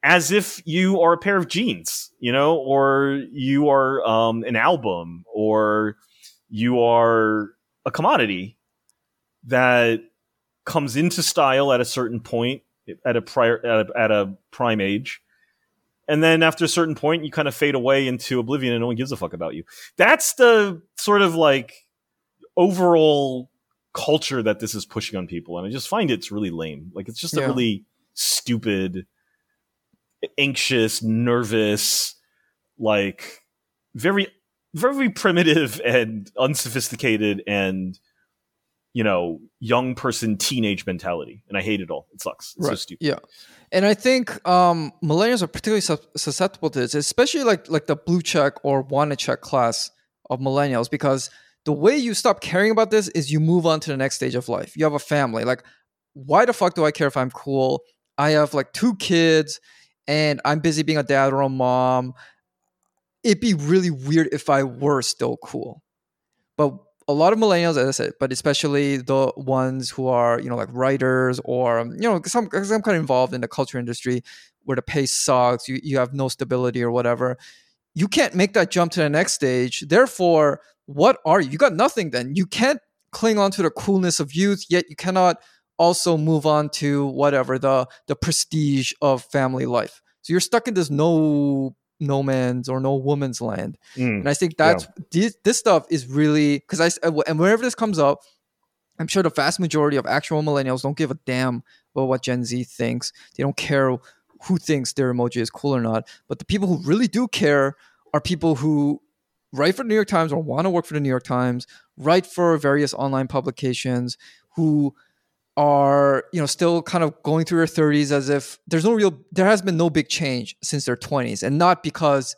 as if you are a pair of jeans, you know, or you are um, an album, or you are a commodity that comes into style at a certain point at a prior at a, at a prime age. And then after a certain point you kind of fade away into oblivion and no one gives a fuck about you. That's the sort of like overall culture that this is pushing on people and i just find it's really lame like it's just yeah. a really stupid anxious nervous like very very primitive and unsophisticated and you know young person teenage mentality, and I hate it all. It sucks. It's right. so stupid. Yeah. And I think um, millennials are particularly susceptible to this, especially like like the blue check or wanna check class of millennials, because the way you stop caring about this is you move on to the next stage of life. You have a family. Like, why the fuck do I care if I'm cool? I have like two kids and I'm busy being a dad or a mom. It'd be really weird if I were still cool. But a lot of millennials, as I said, but especially the ones who are, you know, like writers or, um, you know, some, some kind of involved in the culture industry where the pay sucks, you, you have no stability or whatever. You can't make that jump to the next stage. Therefore, what are you? You got nothing then. You can't cling on to the coolness of youth, yet you cannot also move on to whatever the the prestige of family life. So you're stuck in this no no man's or no woman's land. Mm, and I think that's yeah. this, this stuff is really because I and whenever this comes up, I'm sure the vast majority of actual millennials don't give a damn about what Gen Z thinks. They don't care who thinks their emoji is cool or not. But the people who really do care are people who write for the New York Times or want to work for the New York Times, write for various online publications, who are you know still kind of going through their 30s as if there's no real there has been no big change since their 20s and not because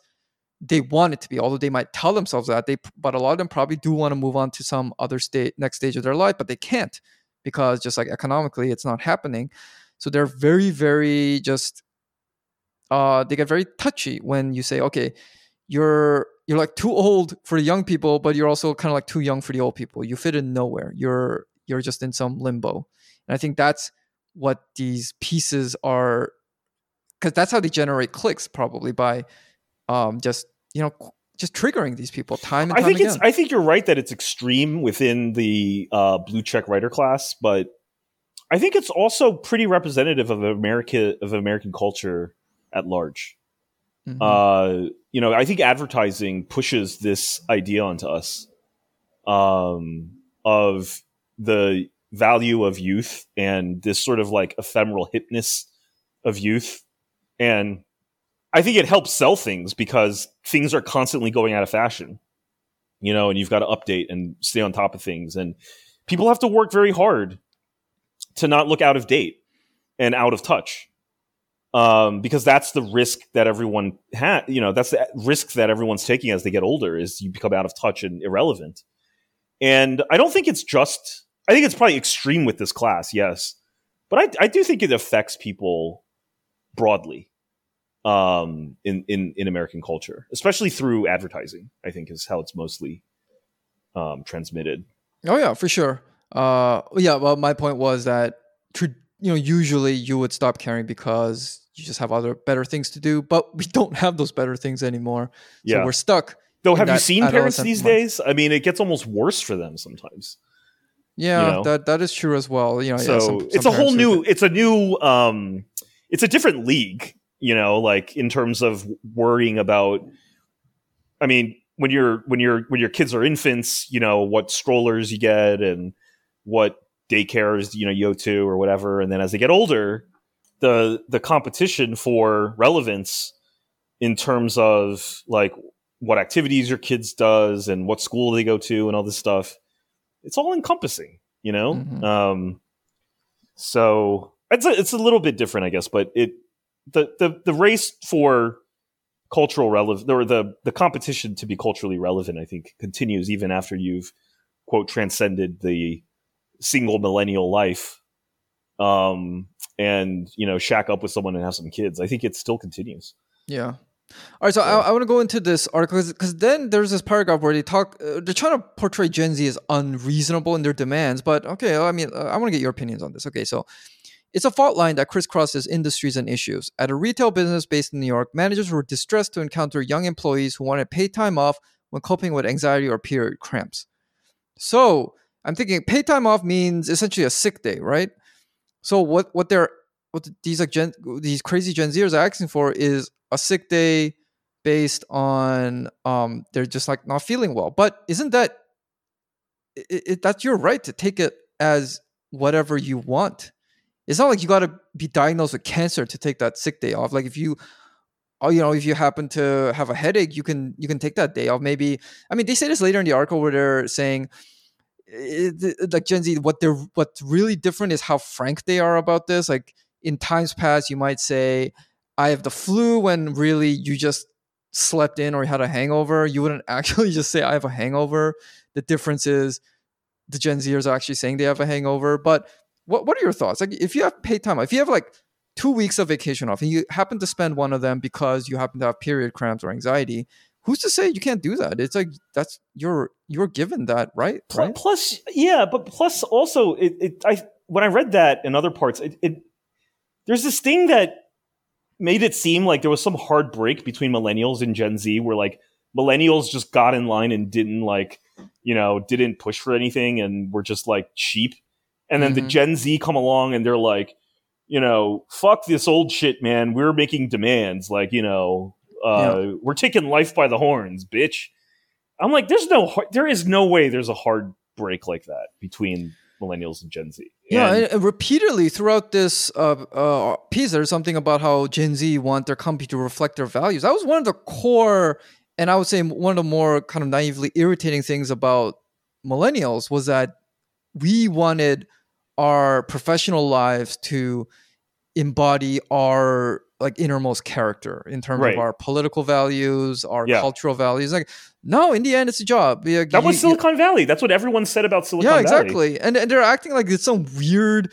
they want it to be although they might tell themselves that they but a lot of them probably do want to move on to some other state next stage of their life but they can't because just like economically it's not happening so they're very very just uh they get very touchy when you say okay you're you're like too old for the young people but you're also kind of like too young for the old people you fit in nowhere you're you're just in some limbo and I think that's what these pieces are, because that's how they generate clicks, probably by um, just you know just triggering these people time and time I think again. it's. I think you're right that it's extreme within the uh, blue check writer class, but I think it's also pretty representative of America of American culture at large. Mm-hmm. Uh, you know, I think advertising pushes this idea onto us um, of the value of youth and this sort of like ephemeral hipness of youth. And I think it helps sell things because things are constantly going out of fashion, you know, and you've got to update and stay on top of things. And people have to work very hard to not look out of date and out of touch. Um, because that's the risk that everyone had, you know, that's the risk that everyone's taking as they get older is you become out of touch and irrelevant. And I don't think it's just I think it's probably extreme with this class, yes, but I, I do think it affects people broadly um, in, in in American culture, especially through advertising. I think is how it's mostly um, transmitted. Oh yeah, for sure. Uh, yeah. Well, my point was that you know usually you would stop caring because you just have other better things to do, but we <laughs> don't have those better things anymore. So yeah. we're stuck. Though, have you seen parents these month. days? I mean, it gets almost worse for them sometimes. Yeah, you know? that that is true as well. You know, so yeah, some, some it's a whole new, it's a new, um, it's a different league. You know, like in terms of worrying about. I mean, when you're when you're when your kids are infants, you know what strollers you get and what daycares you know yo two or whatever, and then as they get older, the the competition for relevance in terms of like what activities your kids does and what school they go to and all this stuff it's all encompassing, you know. Mm-hmm. Um, so it's a, it's a little bit different, I guess, but it the the the race for cultural relevant or the the competition to be culturally relevant, I think, continues even after you've quote transcended the single millennial life um and you know shack up with someone and have some kids i think it still continues yeah all right, so yeah. I, I want to go into this article because then there's this paragraph where they talk, uh, they're trying to portray Gen Z as unreasonable in their demands. But okay, I mean, uh, I want to get your opinions on this. Okay, so it's a fault line that crisscrosses industries and issues. At a retail business based in New York, managers were distressed to encounter young employees who wanted paid time off when coping with anxiety or period cramps. So I'm thinking paid time off means essentially a sick day, right? So what what they're what these like Gen, these crazy Gen Zers are asking for is a sick day based on um, they're just like not feeling well. But isn't that it, it, that's your right to take it as whatever you want? It's not like you got to be diagnosed with cancer to take that sick day off. Like if you oh, you know, if you happen to have a headache, you can you can take that day off. Maybe I mean they say this later in the article where they're saying it, like Gen Z, what they're what's really different is how frank they are about this. Like in times past, you might say, "I have the flu," when really you just slept in or had a hangover. You wouldn't <laughs> actually just say, "I have a hangover." The difference is the Gen Zers are actually saying they have a hangover. But what what are your thoughts? Like if you have paid time, if you have like two weeks of vacation off and you happen to spend one of them because you happen to have period cramps or anxiety, who's to say you can't do that? It's like that's you're you're given that right. Right. Plus, yeah, but plus also it, it I when I read that in other parts, it, it there's this thing that made it seem like there was some hard break between millennials and Gen Z, where like millennials just got in line and didn't like you know didn't push for anything and were just like cheap, and then mm-hmm. the Gen Z come along and they're like. You know, fuck this old shit, man. We're making demands. Like, you know, uh, yeah. we're taking life by the horns, bitch. I'm like, there's no, there is no way there's a hard break like that between millennials and Gen Z. Yeah, and, repeatedly throughout this uh, uh, piece, there's something about how Gen Z want their company to reflect their values. That was one of the core, and I would say one of the more kind of naively irritating things about millennials was that we wanted our professional lives to embody our like innermost character in terms right. of our political values, our yeah. cultural values. Like, no, in the end, it's a job. Yeah, that was Silicon you, Valley. That's what everyone said about Silicon Valley. Yeah, exactly. And and they're acting like it's some weird,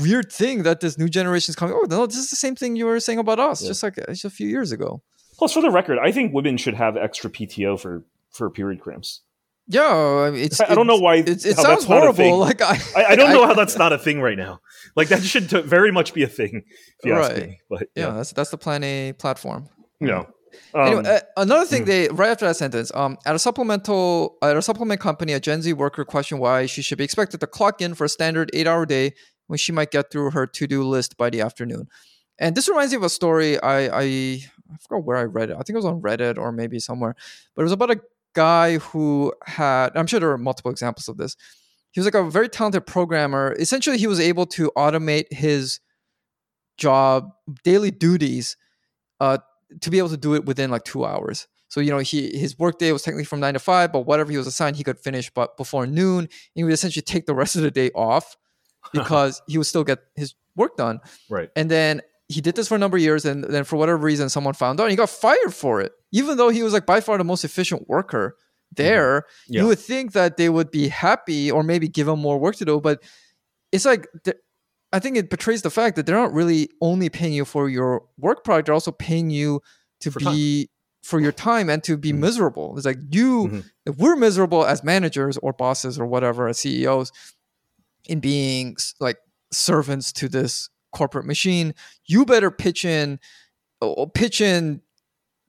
weird thing that this new generation is coming. Oh no, this is the same thing you were saying about us, yeah. just like just a few years ago. Plus, for the record, I think women should have extra PTO for for period cramps. Yeah, I, it's, I don't know why. It's, it sounds horrible. Like I, I, I, don't know how that's not a thing right now. Like that should t- very much be a thing. right. But yeah. yeah. that's that's the Plan A platform. Yeah. Um, anyway, uh, another thing mm. they right after that sentence, um, at a supplemental at a supplement company, a Gen Z worker questioned why she should be expected to clock in for a standard eight-hour day when she might get through her to-do list by the afternoon. And this reminds me of a story I I, I forgot where I read it. I think it was on Reddit or maybe somewhere, but it was about a guy who had, I'm sure there are multiple examples of this. He was like a very talented programmer. Essentially, he was able to automate his job, daily duties, uh, to be able to do it within like two hours. So you know, he his workday was technically from nine to five, but whatever he was assigned, he could finish but before noon. He would essentially take the rest of the day off <laughs> because he would still get his work done. Right. And then he did this for a number of years, and then for whatever reason, someone found out, and he got fired for it. Even though he was like by far the most efficient worker there, mm-hmm. yeah. you would think that they would be happy or maybe give him more work to do. But it's like I think it betrays the fact that they're not really only paying you for your work product; they're also paying you to for be time. for your time and to be mm-hmm. miserable. It's like you, mm-hmm. if we're miserable as managers or bosses or whatever as CEOs in being like servants to this corporate machine, you better pitch in, pitch in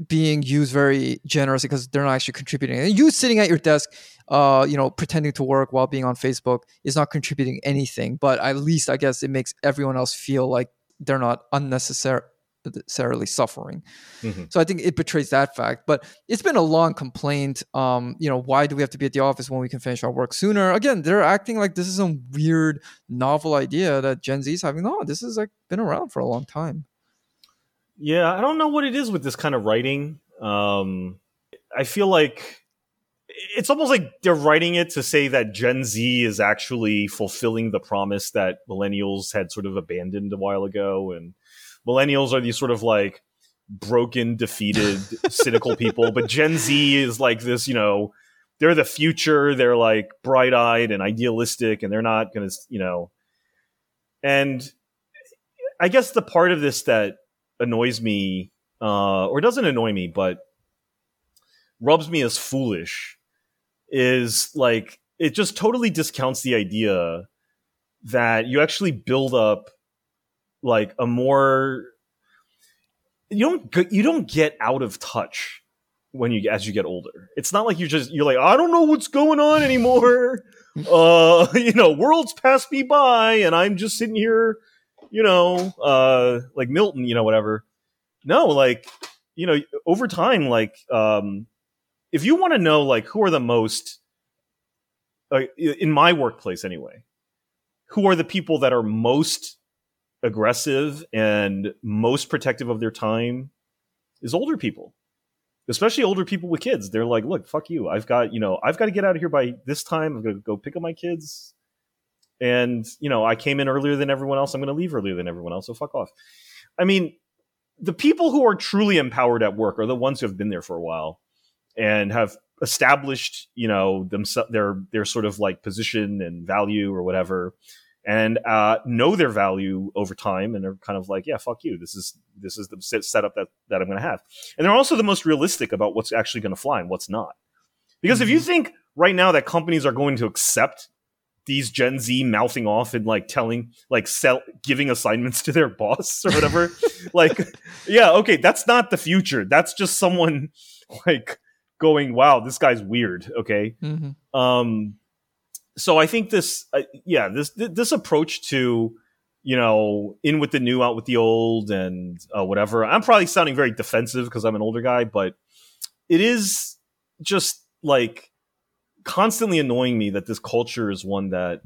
being used very generously because they're not actually contributing. And you sitting at your desk, uh, you know, pretending to work while being on Facebook is not contributing anything. But at least I guess it makes everyone else feel like they're not unnecessary necessarily suffering. Mm-hmm. So I think it betrays that fact. But it's been a long complaint. Um, you know, why do we have to be at the office when we can finish our work sooner? Again, they're acting like this is some weird novel idea that Gen Z is having. No, this has like been around for a long time. Yeah, I don't know what it is with this kind of writing. Um, I feel like it's almost like they're writing it to say that Gen Z is actually fulfilling the promise that millennials had sort of abandoned a while ago and millennials are these sort of like broken, defeated, <laughs> cynical people, but Gen Z is like this, you know, they're the future. They're like bright eyed and idealistic, and they're not going to, you know. And I guess the part of this that annoys me, uh, or doesn't annoy me, but rubs me as foolish, is like it just totally discounts the idea that you actually build up like a more you don't you don't get out of touch when you as you get older. It's not like you just you're like I don't know what's going on anymore. <laughs> uh, <laughs> you know, worlds pass me by, and I'm just sitting here, you know, uh, like Milton, you know, whatever. No, like you know, over time, like um, if you want to know, like who are the most uh, in my workplace anyway, who are the people that are most aggressive and most protective of their time is older people especially older people with kids. They're like, look, fuck you. I've got, you know, I've got to get out of here by this time. I'm going to go pick up my kids. And, you know, I came in earlier than everyone else. I'm going to leave earlier than everyone else. So fuck off. I mean, the people who are truly empowered at work are the ones who have been there for a while and have established, you know, themselves, their, their sort of like position and value or whatever and uh, know their value over time and they're kind of like yeah fuck you this is this is the setup that, that i'm going to have and they're also the most realistic about what's actually going to fly and what's not because mm-hmm. if you mm-hmm. think right now that companies are going to accept these gen z mouthing off and like telling like sell giving assignments to their <laughs> boss or whatever <laughs> like yeah okay that's not the future that's just someone <laughs> like going wow this guy's weird okay mm-hmm. um so I think this, uh, yeah, this this approach to you know in with the new, out with the old, and uh, whatever. I'm probably sounding very defensive because I'm an older guy, but it is just like constantly annoying me that this culture is one that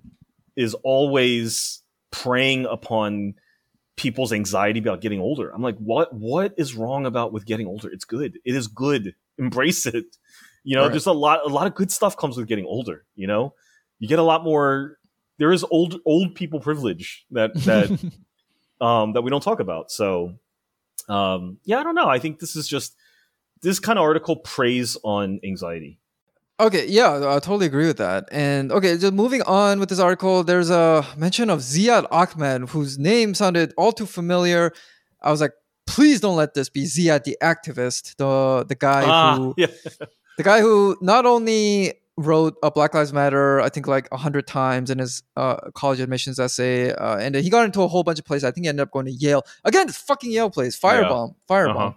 is always preying upon people's anxiety about getting older. I'm like, what what is wrong about with getting older? It's good. It is good. Embrace it. You know, right. there's a lot a lot of good stuff comes with getting older, you know? You get a lot more. There is old old people privilege that that <laughs> um, that we don't talk about. So um, yeah, I don't know. I think this is just this kind of article preys on anxiety. Okay, yeah, I totally agree with that. And okay, just moving on with this article, there's a mention of Ziad Ahmed, whose name sounded all too familiar. I was like, please don't let this be Ziad the activist, the the guy ah, who <laughs> yeah. the guy who not only wrote a Black Lives Matter, I think like a hundred times in his uh, college admissions essay, uh, and he got into a whole bunch of places. I think he ended up going to Yale again. This fucking Yale place, firebomb, yeah. firebomb. Uh-huh.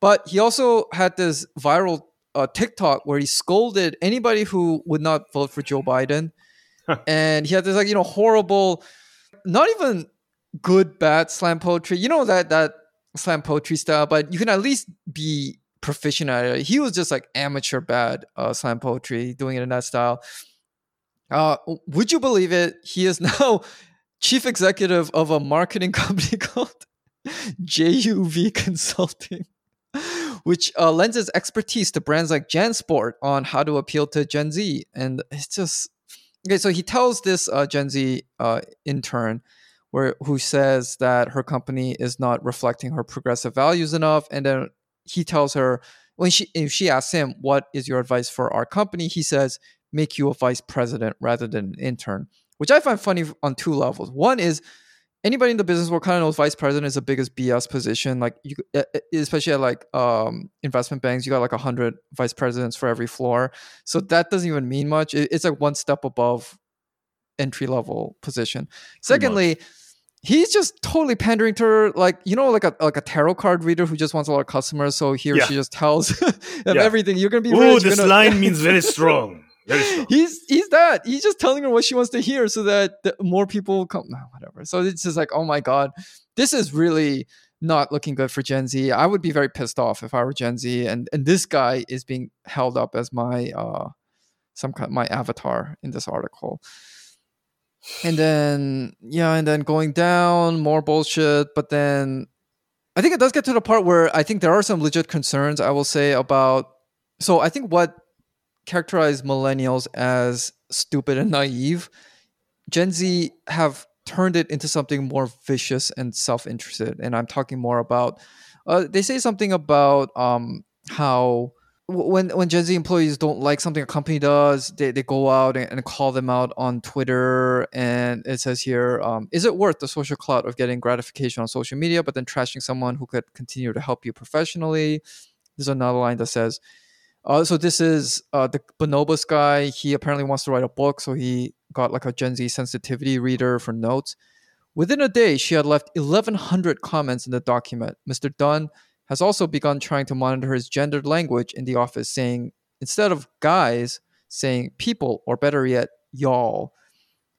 But he also had this viral uh, TikTok where he scolded anybody who would not vote for Joe Biden, <laughs> and he had this like you know horrible, not even good bad slam poetry. You know that that slam poetry style, but you can at least be proficient at it. He was just like amateur bad uh, slam poetry, doing it in that style. Uh, would you believe it? He is <laughs> now chief executive of a marketing <laughs> company called JUV Consulting, which uh, lends its expertise to brands like JanSport on how to appeal to Gen Z. And it's just okay. So he tells this uh, Gen Z uh, intern where who says that her company is not reflecting her progressive values enough, and then he tells her when she if she asks him what is your advice for our company, he says make you a vice president rather than an intern, which I find funny on two levels. One is anybody in the business world kind of knows vice president is the biggest BS position. Like you, especially at like um, investment banks, you got like a hundred vice presidents for every floor, so that doesn't even mean much. It's like one step above entry level position. Secondly he's just totally pandering to her, like you know, like a like a tarot card reader who just wants a lot of customers, so he or yeah. she just tells <laughs> them yeah. everything. You're gonna be. Oh, this gonna... line <laughs> means very strong. Very strong. he's he's that. He's just telling her what she wants to hear, so that the, more people come. No, whatever. So it's just like, oh my god, this is really not looking good for Gen Z. I would be very pissed off if I were Gen Z, and and this guy is being held up as my uh some kind of my avatar in this article and then yeah and then going down more bullshit but then i think it does get to the part where i think there are some legit concerns i will say about so i think what characterized millennials as stupid and naive gen z have turned it into something more vicious and self-interested. And i'm talking more about uh, they say something about um, how when when Gen Z employees don't like something a company does, they, they go out and, and call them out on Twitter. And it says here, um, is it worth the social clout of getting gratification on social media, but then trashing someone who could continue to help you professionally? There's another line that says, uh, so this is uh, the Bonobos guy. He apparently wants to write a book, so he got like a Gen Z sensitivity reader for notes. Within a day, she had left 1,100 comments in the document. Mr. Dunn has also begun trying to monitor his gendered language in the office, saying instead of guys, saying people, or better yet, y'all.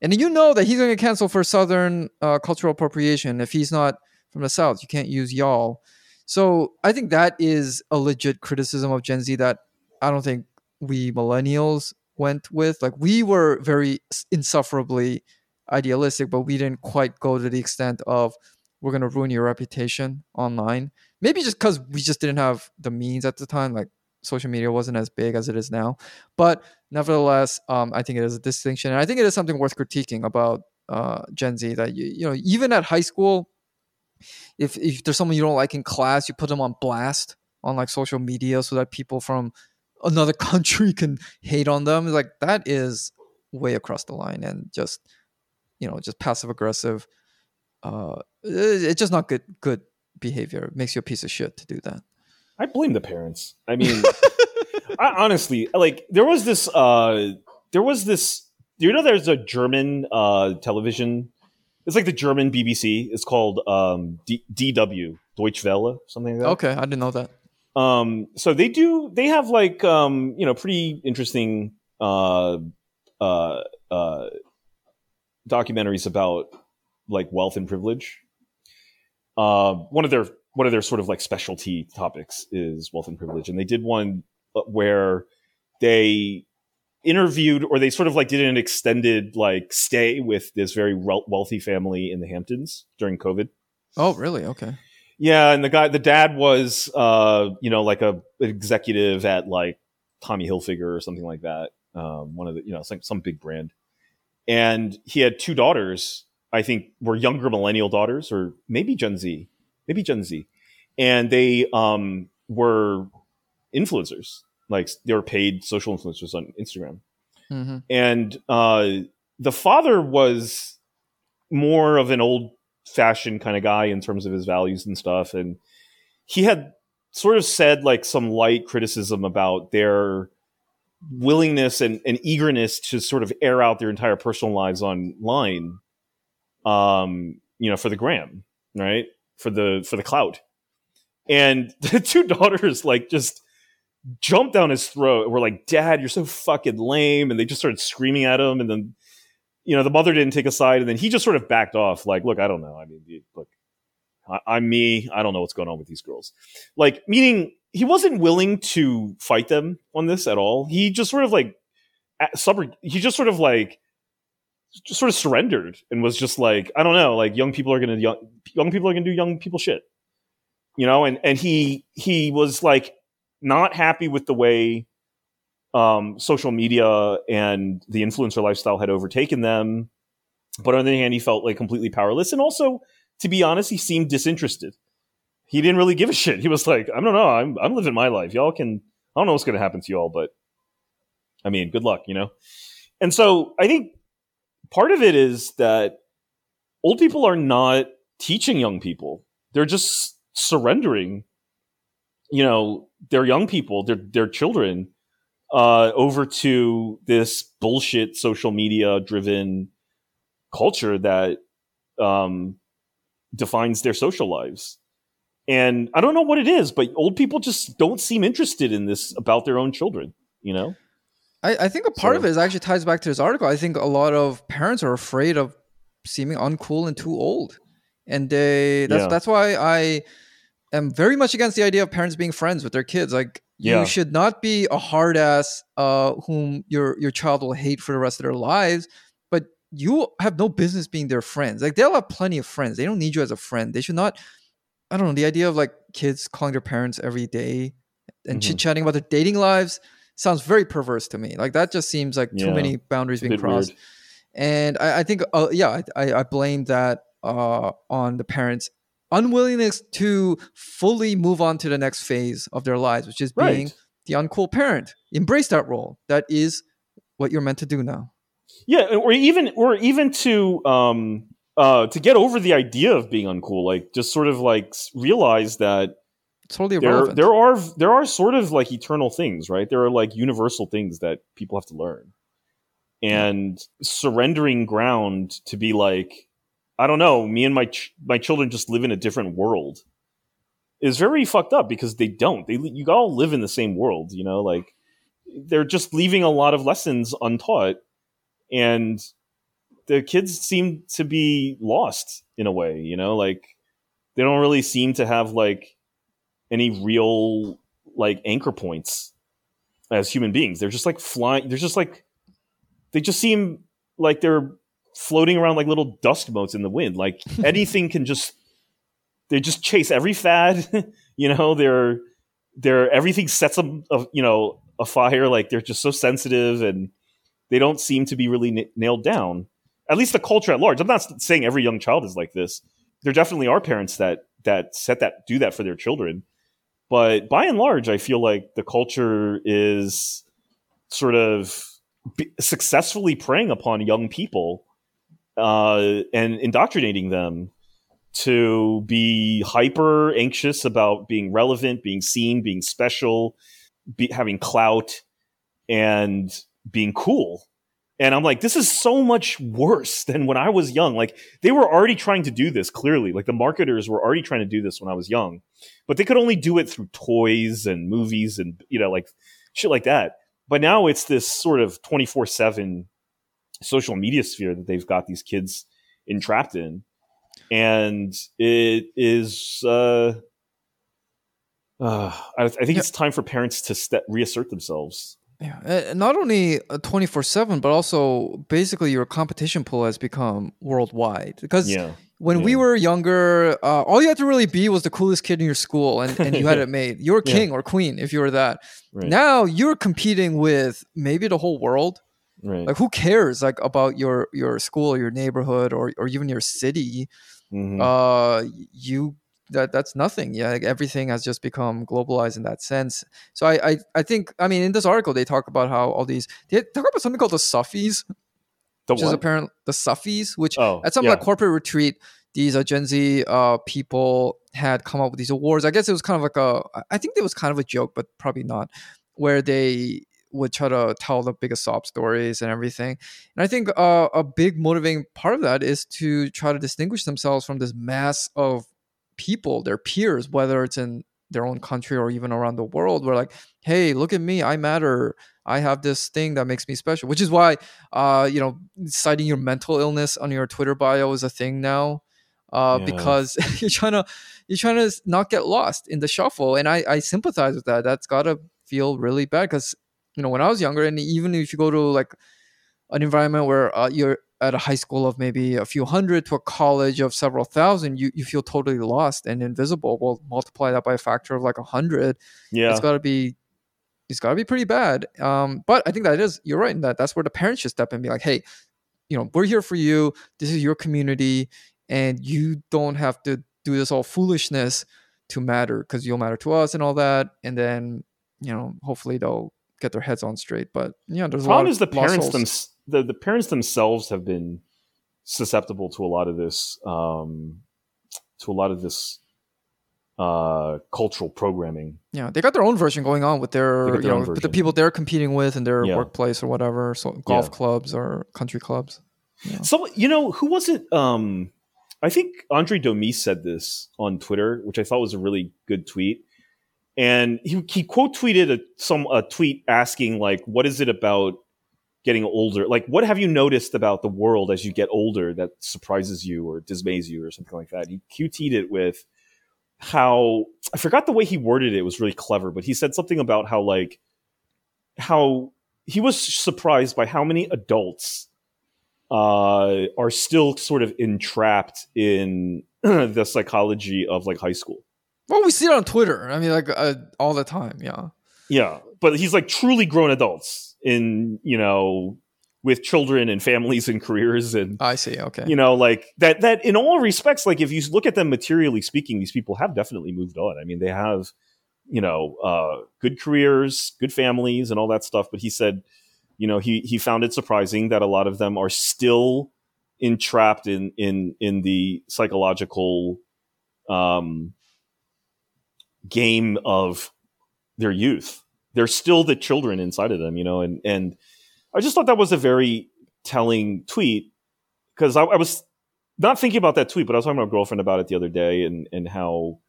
And you know that he's going to cancel for Southern uh, cultural appropriation. If he's not from the South, you can't use y'all. So I think that is a legit criticism of Gen Z that I don't think we millennials went with. Like we were very insufferably idealistic, but we didn't quite go to the extent of we're going to ruin your reputation online maybe just because we just didn't have the means at the time like social media wasn't as big as it is now. But nevertheless, um, I think it is a distinction, and I think it is something worth critiquing about uh, Gen Z. That you, you know, even at high school, if if there's someone you don't like in class, you put them on blast on like social media so that people from another <laughs> country can hate on them. Like that is way across the line and just you know just passive aggressive. Uh, it's just not good good behavior. It makes you a piece of shit to do that. I blame the parents. I mean, <laughs> I, honestly, like there was this, uh, there was this. You know, there's a German uh, television. It's like the German BBC. It's called um, D- DW Deutsche Welle, something like that. Okay, I didn't know that. Um, so they do. They have like um, you know pretty interesting uh, uh, uh, documentaries about like wealth and privilege. Uh, one of their one of their sort of like specialty topics is wealth and privilege, and they did one uh, where they interviewed or they sort of like did an extended like stay with this very wealthy family in the Hamptons during COVID. Oh, really? Okay. Yeah, and the guy, the dad was, uh, you know, like a executive at like Tommy Hilfiger or something like that. Um, one of the, you know, some some big brand, and he had two daughters. I think were younger millennial daughters, or maybe Gen Z maybe Gen Z, and they um, were influencers. Like they were paid social influencers on Instagram, mm-hmm. and uh, the father was more of an old fashioned kind of guy in terms of his values and stuff, and he had sort of said like some light criticism about their willingness and, and eagerness to sort of air out their entire personal lives online um you know for the gram right for the for the clout. And <laughs> the two daughters like just jumped down his throat and were like, "Dad, you're so fucking lame!" And they just started screaming at him. And then, you know, the mother didn't take a side, and then he just sort of backed off, like, "Look, I don't know. I mean, look, I, am me. I don't know what's going on with these girls." Like, meaning he wasn't willing to fight them on this at all. He just sort of like, sub- he just sort of like just sort of surrendered and was just like, I don't know, like young people are gonna young, young people are gonna do young people shit, you know. And and he he was like not happy with the way um, social media and the influencer lifestyle had overtaken them, but on the other hand, he felt like completely powerless. And also, to be honest, he seemed disinterested. He didn't really give a shit. He was like, I don't know, I'm I'm living my life. Y'all can I don't know what's gonna happen to y'all, but I mean, good luck, you know. And so I think part of it is that old people are not teaching young people. They're just surrendering, you know, their young people, their their children, uh, over to this bullshit social media driven culture that um, defines their social lives. And I don't know what it is, but old people just don't seem interested in this about their own children, you know? I, I think a part so, of it is actually ties back to this article. I think a lot of parents are afraid of seeming uncool and too old, and they that's yeah. that's why I am very much against the idea of parents being friends with their kids. Like yeah. you should not be a hard ass uh, whom your your child will hate for the rest of their lives, but you have no business being their friends. Like they'll have plenty of friends. They don't need you as a friend. They should not. I don't know the idea of like kids calling their parents every day and mm-hmm. chit chatting about their dating lives sounds very perverse to me. Like that just seems like yeah. too many boundaries being crossed. Weird. And I, I think, uh, yeah, I, I blame that uh, on the parents' unwillingness to fully move on to the next phase of their lives, which is being right. the uncool parent. Embrace that role. That is what you're meant to do now. Yeah, or even or even to um uh to get over the idea of being uncool, like just sort of like realize that totally irrelevant. There, there are there are sort of like eternal things, right? There are like universal things that people have to learn, and surrendering ground to be like, I don't know, me and my ch- my children just live in a different world is very fucked up because they don't. They you all live in the same world, you know, like they're just leaving a lot of lessons untaught, and the kids seem to be lost in a way, you know, like they don't really seem to have like any real like anchor points as human beings. They're just like flying. They're just like they just seem like they're floating around like little dust motes in the wind. Like <laughs> anything can just they just chase every fad. <laughs> you know, they're they're everything sets them of you know a fire like they're just so sensitive and they don't seem to be really n- nailed down at least the culture at large i'm not saying every young child is like this there definitely are parents that that set that do that for their children but by and large i feel like the culture is sort of successfully preying upon young people uh, and indoctrinating them to be hyper anxious about being relevant, being seen, being special, be, having clout, and being cool. And I'm like, this is so much worse <laughs> than when I was young. Like, they were already trying to do this clearly. Like, the marketers were already trying to do this when I was young, but they could only do it through toys and movies and, you know, like shit like that. But now it's this sort of 24 7 social media sphere that they've got these kids entrapped in and it is uh, uh, I, I, think it's time for parents to st- reassert themselves. Yeah, not only twenty four seven, but also basically your competition pool has become worldwide. Because yeah. when yeah. we were younger, uh, all you had to really be was the coolest kid in your school, and, and you had <laughs> it made. You were king or queen if you were that. Right. Now you're competing with maybe the whole world. Right. Like who cares like about your your school, your neighborhood, or or even your city? mm-hmm. uh, you that that's nothing. Yeah, like everything has just become globalized in that sense. So I, I I think I mean in this article they talk about how all these they talk about something called the Sufis, the which what? is apparently the Sufis, which oh, at some yeah. like corporate retreat these uh, Gen Z uh, people had come up with these awards. I guess it was kind of like a I think it was kind of a joke, but probably not, where they would try to tell the biggest sob stories and everything. And I think uh, a big motivating part of that is to try to distinguish themselves from this mass of people, their peers, whether it's in their own country or even around the world. We're like, hey, look at me, I matter. I have this thing that makes me special, which is why, uh, you know, citing your mental illness on your Twitter bio is a thing now. Uh, yeah. because <laughs> you're trying to you're trying to not get lost in the shuffle, and I, I sympathize with that. That's gotta feel really bad because you know when i was younger and even if you go to like an environment where uh, you're at a high school of maybe a few hundred to a college of several thousand you, you feel totally lost and invisible well multiply that by a factor of like a hundred yeah it's got to be it's got to be pretty bad um, but i think that is you're right in that that's where the parents should step in and be like hey you know we're here for you this is your community and you don't have to do this all foolishness to matter because you'll matter to us and all that and then you know hopefully they'll get their heads on straight. But yeah, there's a lot. problem is the parents them the, the parents themselves have been susceptible to a lot of this um, to a lot of this uh, cultural programming. Yeah, they got their own version going on with their, their you know the people they're competing with in their yeah. workplace or whatever, so golf yeah. clubs or country clubs. Yeah. So you know who was it? Um, I think Andre Domis said this on Twitter, which I thought was a really good tweet and he, he quote tweeted a, some a tweet asking like what is it about getting older like what have you noticed about the world as you get older that surprises you or dismays you or something like that he qt'd it with how i forgot the way he worded it it was really clever but he said something about how like how he was surprised by how many adults uh, are still sort of entrapped in <clears throat> the psychology of like high school well, we see it on Twitter. I mean, like uh, all the time. Yeah. Yeah, but he's like truly grown adults in you know with children and families and careers and I see. Okay. You know, like that. That in all respects, like if you look at them materially speaking, these people have definitely moved on. I mean, they have you know uh, good careers, good families, and all that stuff. But he said, you know, he he found it surprising that a lot of them are still entrapped in in in the psychological um game of their youth. They're still the children inside of them, you know, and and I just thought that was a very telling tweet because I, I, was not thinking about that tweet, but I was talking to my girlfriend about it the other day and and how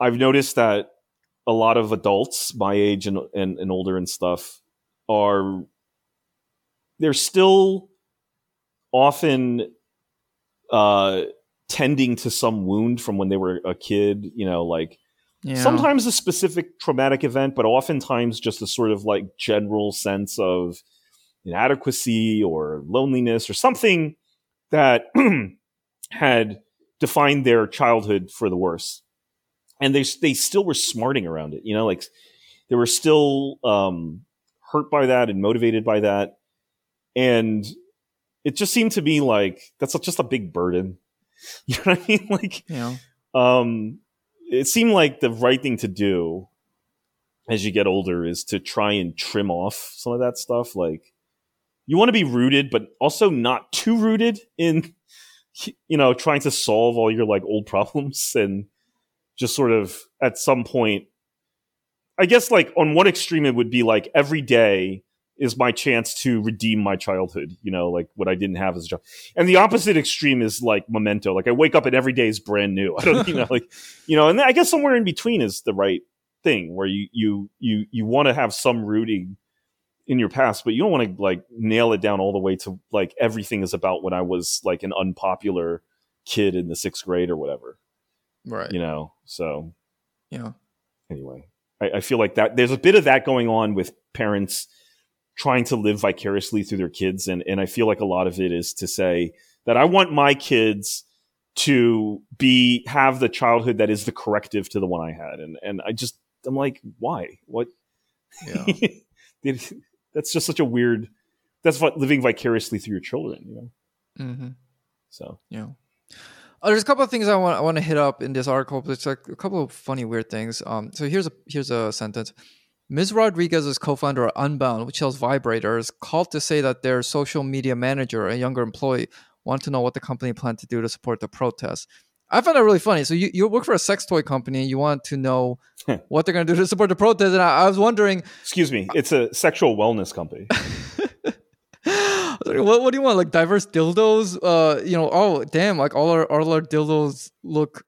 I've noticed that a lot of adults my age and and, and older and stuff are they're still often uh tending to some wound from when they were a kid, you know, like yeah. Sometimes a specific traumatic event, but oftentimes just a sort of like general sense of inadequacy or loneliness or something that <clears throat> had defined their childhood for the worse. and they they still were smarting around it. You know, like they were still um, hurt by that and motivated by that, and it just seemed to me like that's just a big burden. <laughs> You know what I mean? Like, yeah. um, it seemed like the right thing to do as you get older is to try and trim off some of that stuff. Like, you want to be rooted, but also not too rooted in, <laughs> you know, trying to solve all your like old <laughs> problems and just sort of at some point, I guess like on one extreme, it would be like every day is my chance to redeem my childhood, you know, like what I didn't have as a child. And the opposite extreme is like memento. Like I wake up and every day is brand new. <laughs> I don't, you know, like, you know, and I guess somewhere in between is the right thing where you, you, you, you want to have some rooting in your past, but you don't want to like nail it down all the way to like everything is about when I was like an unpopular kid in the sixth grade or whatever. Right. You know, so yeah. Anyway, I, I feel like that there's a bit of that going on with parents trying to live vicariously through their kids. And, and I feel like a lot of it is to say that I want my kids to be, have the childhood that is the corrective to the one I had. And, and I just, I'm like, why? What? Yeah. <laughs> that's just such a weird, that's what living vicariously through your children, you know? Mm-hmm. So, yeah. Oh, there's a couple of things I want I want to hit up in this article, but it's like a couple of funny weird things. Um, so here's a here's a sentence. Ms. Rodriguez is co-founder of Unbound, which sells vibrators, called to say that their social media manager, a younger employee, wanted to know what the company planned to do to support the protest. I found that really funny. So you, you work for a sex toy company and you want to know what they're going to do to support the protest. And I, I was wondering... Excuse me. It's a sexual wellness company. <laughs> what, what do you want? Like diverse dildos? Uh, you know, oh, damn, like all our, all our dildos look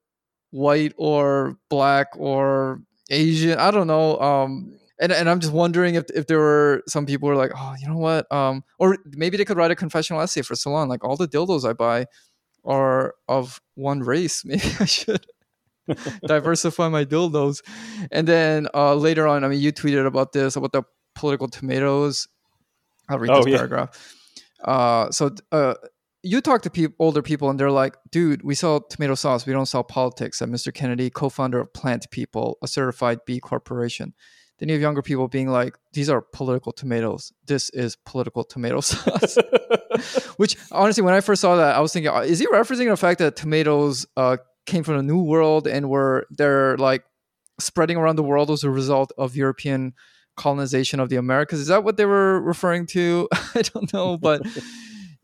white or black or Asian. I don't know. Um, and and I'm just wondering if if there were some people who are like, oh, you know what? Um, or maybe they could write a confessional essay for Salon. Like all the dildos I buy are of one race. <laughs> Maybe I should <laughs> diversify my dildos. And then uh, later on, I mean, you tweeted about this about the political tomatoes. I'll read oh, this yeah. paragraph. Uh, so uh, you talk to pe- older people and they're like, dude, we sell tomato sauce. We don't sell politics. And Mr. Kennedy, co-founder of Plant People, a certified B corporation. Then you have younger people being like, these are political tomatoes. This is political tomato <laughs> sauce. <laughs> Which honestly, when I first saw that, I was thinking, is he referencing the fact that tomatoes uh, came from the New World and were they're like spreading around the world as a result of European colonization of the Americas? Is that what they were referring to? <laughs> I don't know, but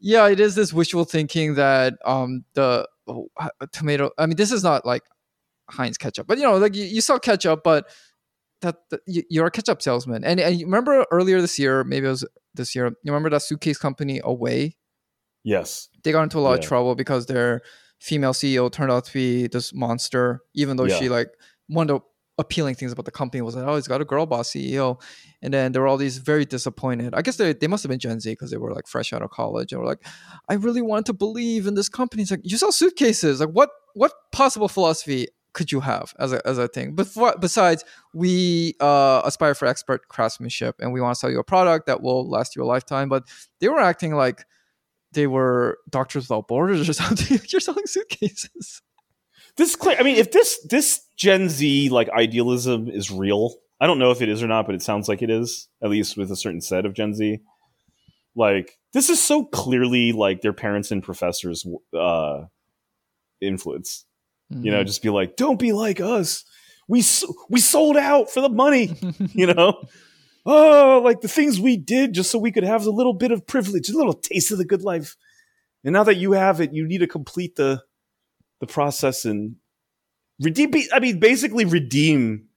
yeah, it is this wishful thinking that um, the oh, tomato. I mean, this is not like Heinz ketchup, but you know, like you, you sell ketchup, but that, that you're a ketchup salesman. And, and you remember earlier this year, maybe it was this year. You remember that suitcase company Away? Yes. They got into a lot yeah. of trouble because their female CEO turned out to be this monster, even though yeah. she like one of the appealing things about the company was that oh, it's got a girl boss CEO. And then there were all these very disappointed. I guess they, they must have been Gen Z because they were like fresh out of college and were like, I really wanted to believe in this company. It's like you sell suitcases. Like what what possible philosophy could you have as a, as a thing? But besides, we uh, aspire for expert craftsmanship and we want to sell you a product that will last you a lifetime. But they were acting like they were Doctors Without Borders or <laughs> something. You're selling suitcases. This, clear. I mean, if this this Gen Z like idealism is real, I don't know if it is or not, but it sounds like it is. At least with a certain set of Gen Z. Like this is so clearly like their parents and professors' uh, influence Mm-hmm. You know, mm-hmm. just be like, don't be like us. We we sold out for the money. <laughs> you know, oh, like the things we did just so we could have a little bit of privilege, a little taste of the good life. And now that you have it, you need to complete the the process and redeem. I mean, basically redeem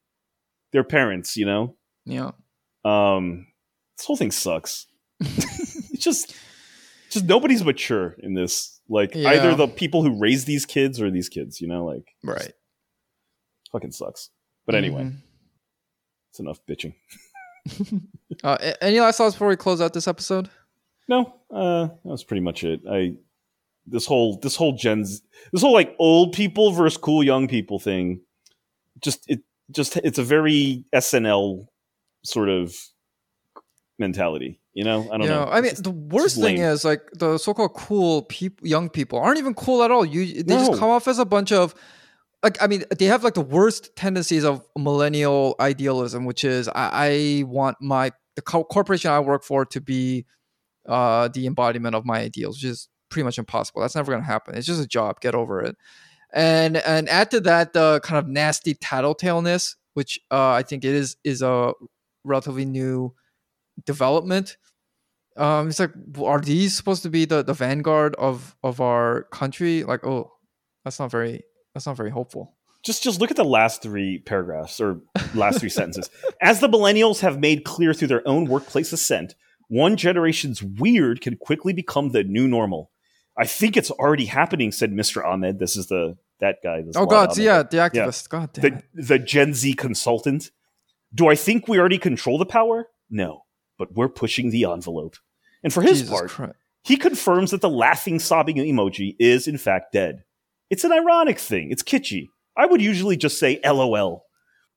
their parents. You know. Yeah. Um, this whole thing sucks. <laughs> it's just, just nobody's mature in this like yeah. either the people who raise these kids or these kids, you know, like right. Fucking sucks. But anyway, mm-hmm. it's enough bitching. <laughs> uh, any last thoughts before we close out this episode? No, uh, that was pretty much it. I this whole this whole gens this whole like old people versus cool young people thing. Just it just it's a very SNL sort of mentality. You know, I don't yeah, know. I mean, the worst thing is like the so-called cool people, young people aren't even cool at all. You they no. just come off as a bunch of like I mean they have like the worst tendencies of millennial idealism, which is I, I want my the co- corporation I work for to be uh, the embodiment of my ideals, which is pretty much impossible. That's never going to happen. It's just a job. Get over it. And and add to that the kind of nasty tattletaleness, which uh, I think it is is a relatively new development. Um, it's like, are these supposed to be the, the vanguard of of our country? Like, oh, that's not very that's not very hopeful. Just just look at the last three paragraphs or last three sentences. <laughs> As the millennials have made clear through their own workplace ascent, one generation's weird can quickly become the new normal. I think it's already happening, said Mr. Ahmed. This is the that guy. oh God, Ahmed. yeah, the activist. Yeah. God damn the, it. the Gen Z consultant. Do I think we already control the power? No, but we're pushing the envelope. And for his Jesus part, Christ. he confirms that the laughing, sobbing emoji is in fact dead. It's an ironic thing. It's kitschy. I would usually just say LOL.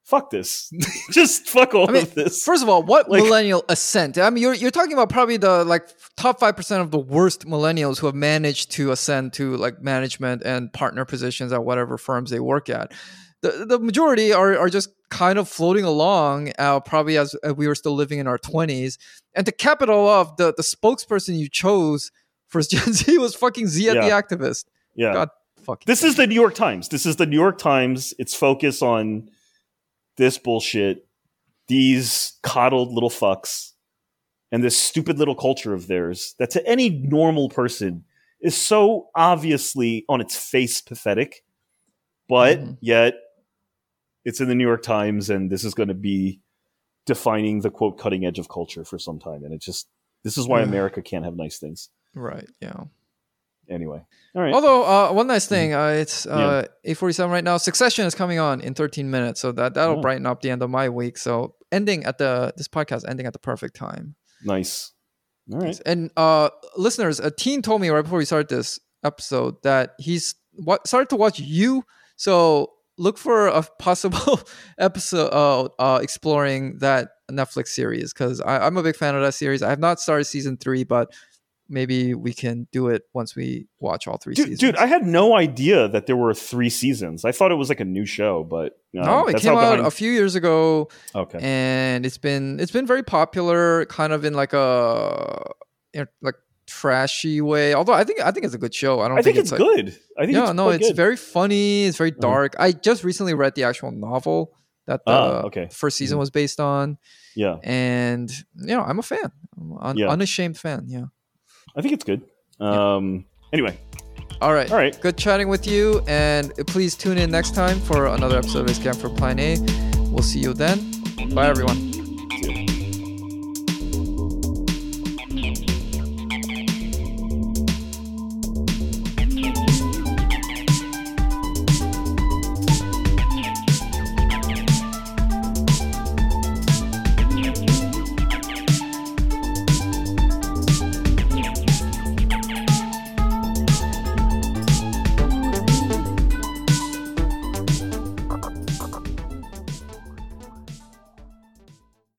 Fuck this. <laughs> just fuck all I mean, of this. First of all, what like, millennial ascent? I mean, you're you're talking about probably the like top five percent of the worst millennials who have managed to ascend to like management and partner positions at whatever firms they work at. The the majority are are just kind of floating along, uh, probably as we were still living in our twenties. And to cap it all off, the the spokesperson you chose for <laughs> Gen Z was fucking Zia yeah. the activist. Yeah. God fucking. This is the New York Times. This is the New York Times. Its focus on this bullshit, these coddled little fucks, and this stupid little culture of theirs that to any normal person is so obviously on its face pathetic, but mm-hmm. yet it's in the New York Times, and this is going to be defining the quote cutting edge of culture for some time. And it just this is why America can't have nice things. Right. Yeah anyway. All right. Although uh, one nice thing, uh, it's uh, forty seven right now. Succession is coming on in thirteen minutes, so that that'll oh. brighten up the end of my week. So ending at the this podcast ending at the perfect time. Nice. All right. And uh, listeners, a teen told me right before we started this episode that he's what started to watch you. So look for a possible <laughs> episode uh, uh, exploring that Netflix series because I'm a big fan of that series. I have not started season three, but maybe we can do it once we watch all three dude, seasons. Dude, I had no idea that there were three seasons. I thought it was like a new show, but um, no, it came out behind... a few years ago. Okay, and it's been it's been very popular, kind of in like a you know, like trashy way. Although I think I think it's a good show. I don't. I think, think it's, it's like, good. I think yeah, no, it's good. very funny. It's very mm-hmm. dark. Mm. I just recently read the actual novel that the ah, okay. first season mm. was based on. Yeah, and you know I'm a fan. I'm an yeah. unashamed fan. Yeah, I think it's good. Um, anyway. All right. All right. Good chatting with you. And please tune in next time for another episode of Camp for Plan A. We'll see you then. Bye, everyone.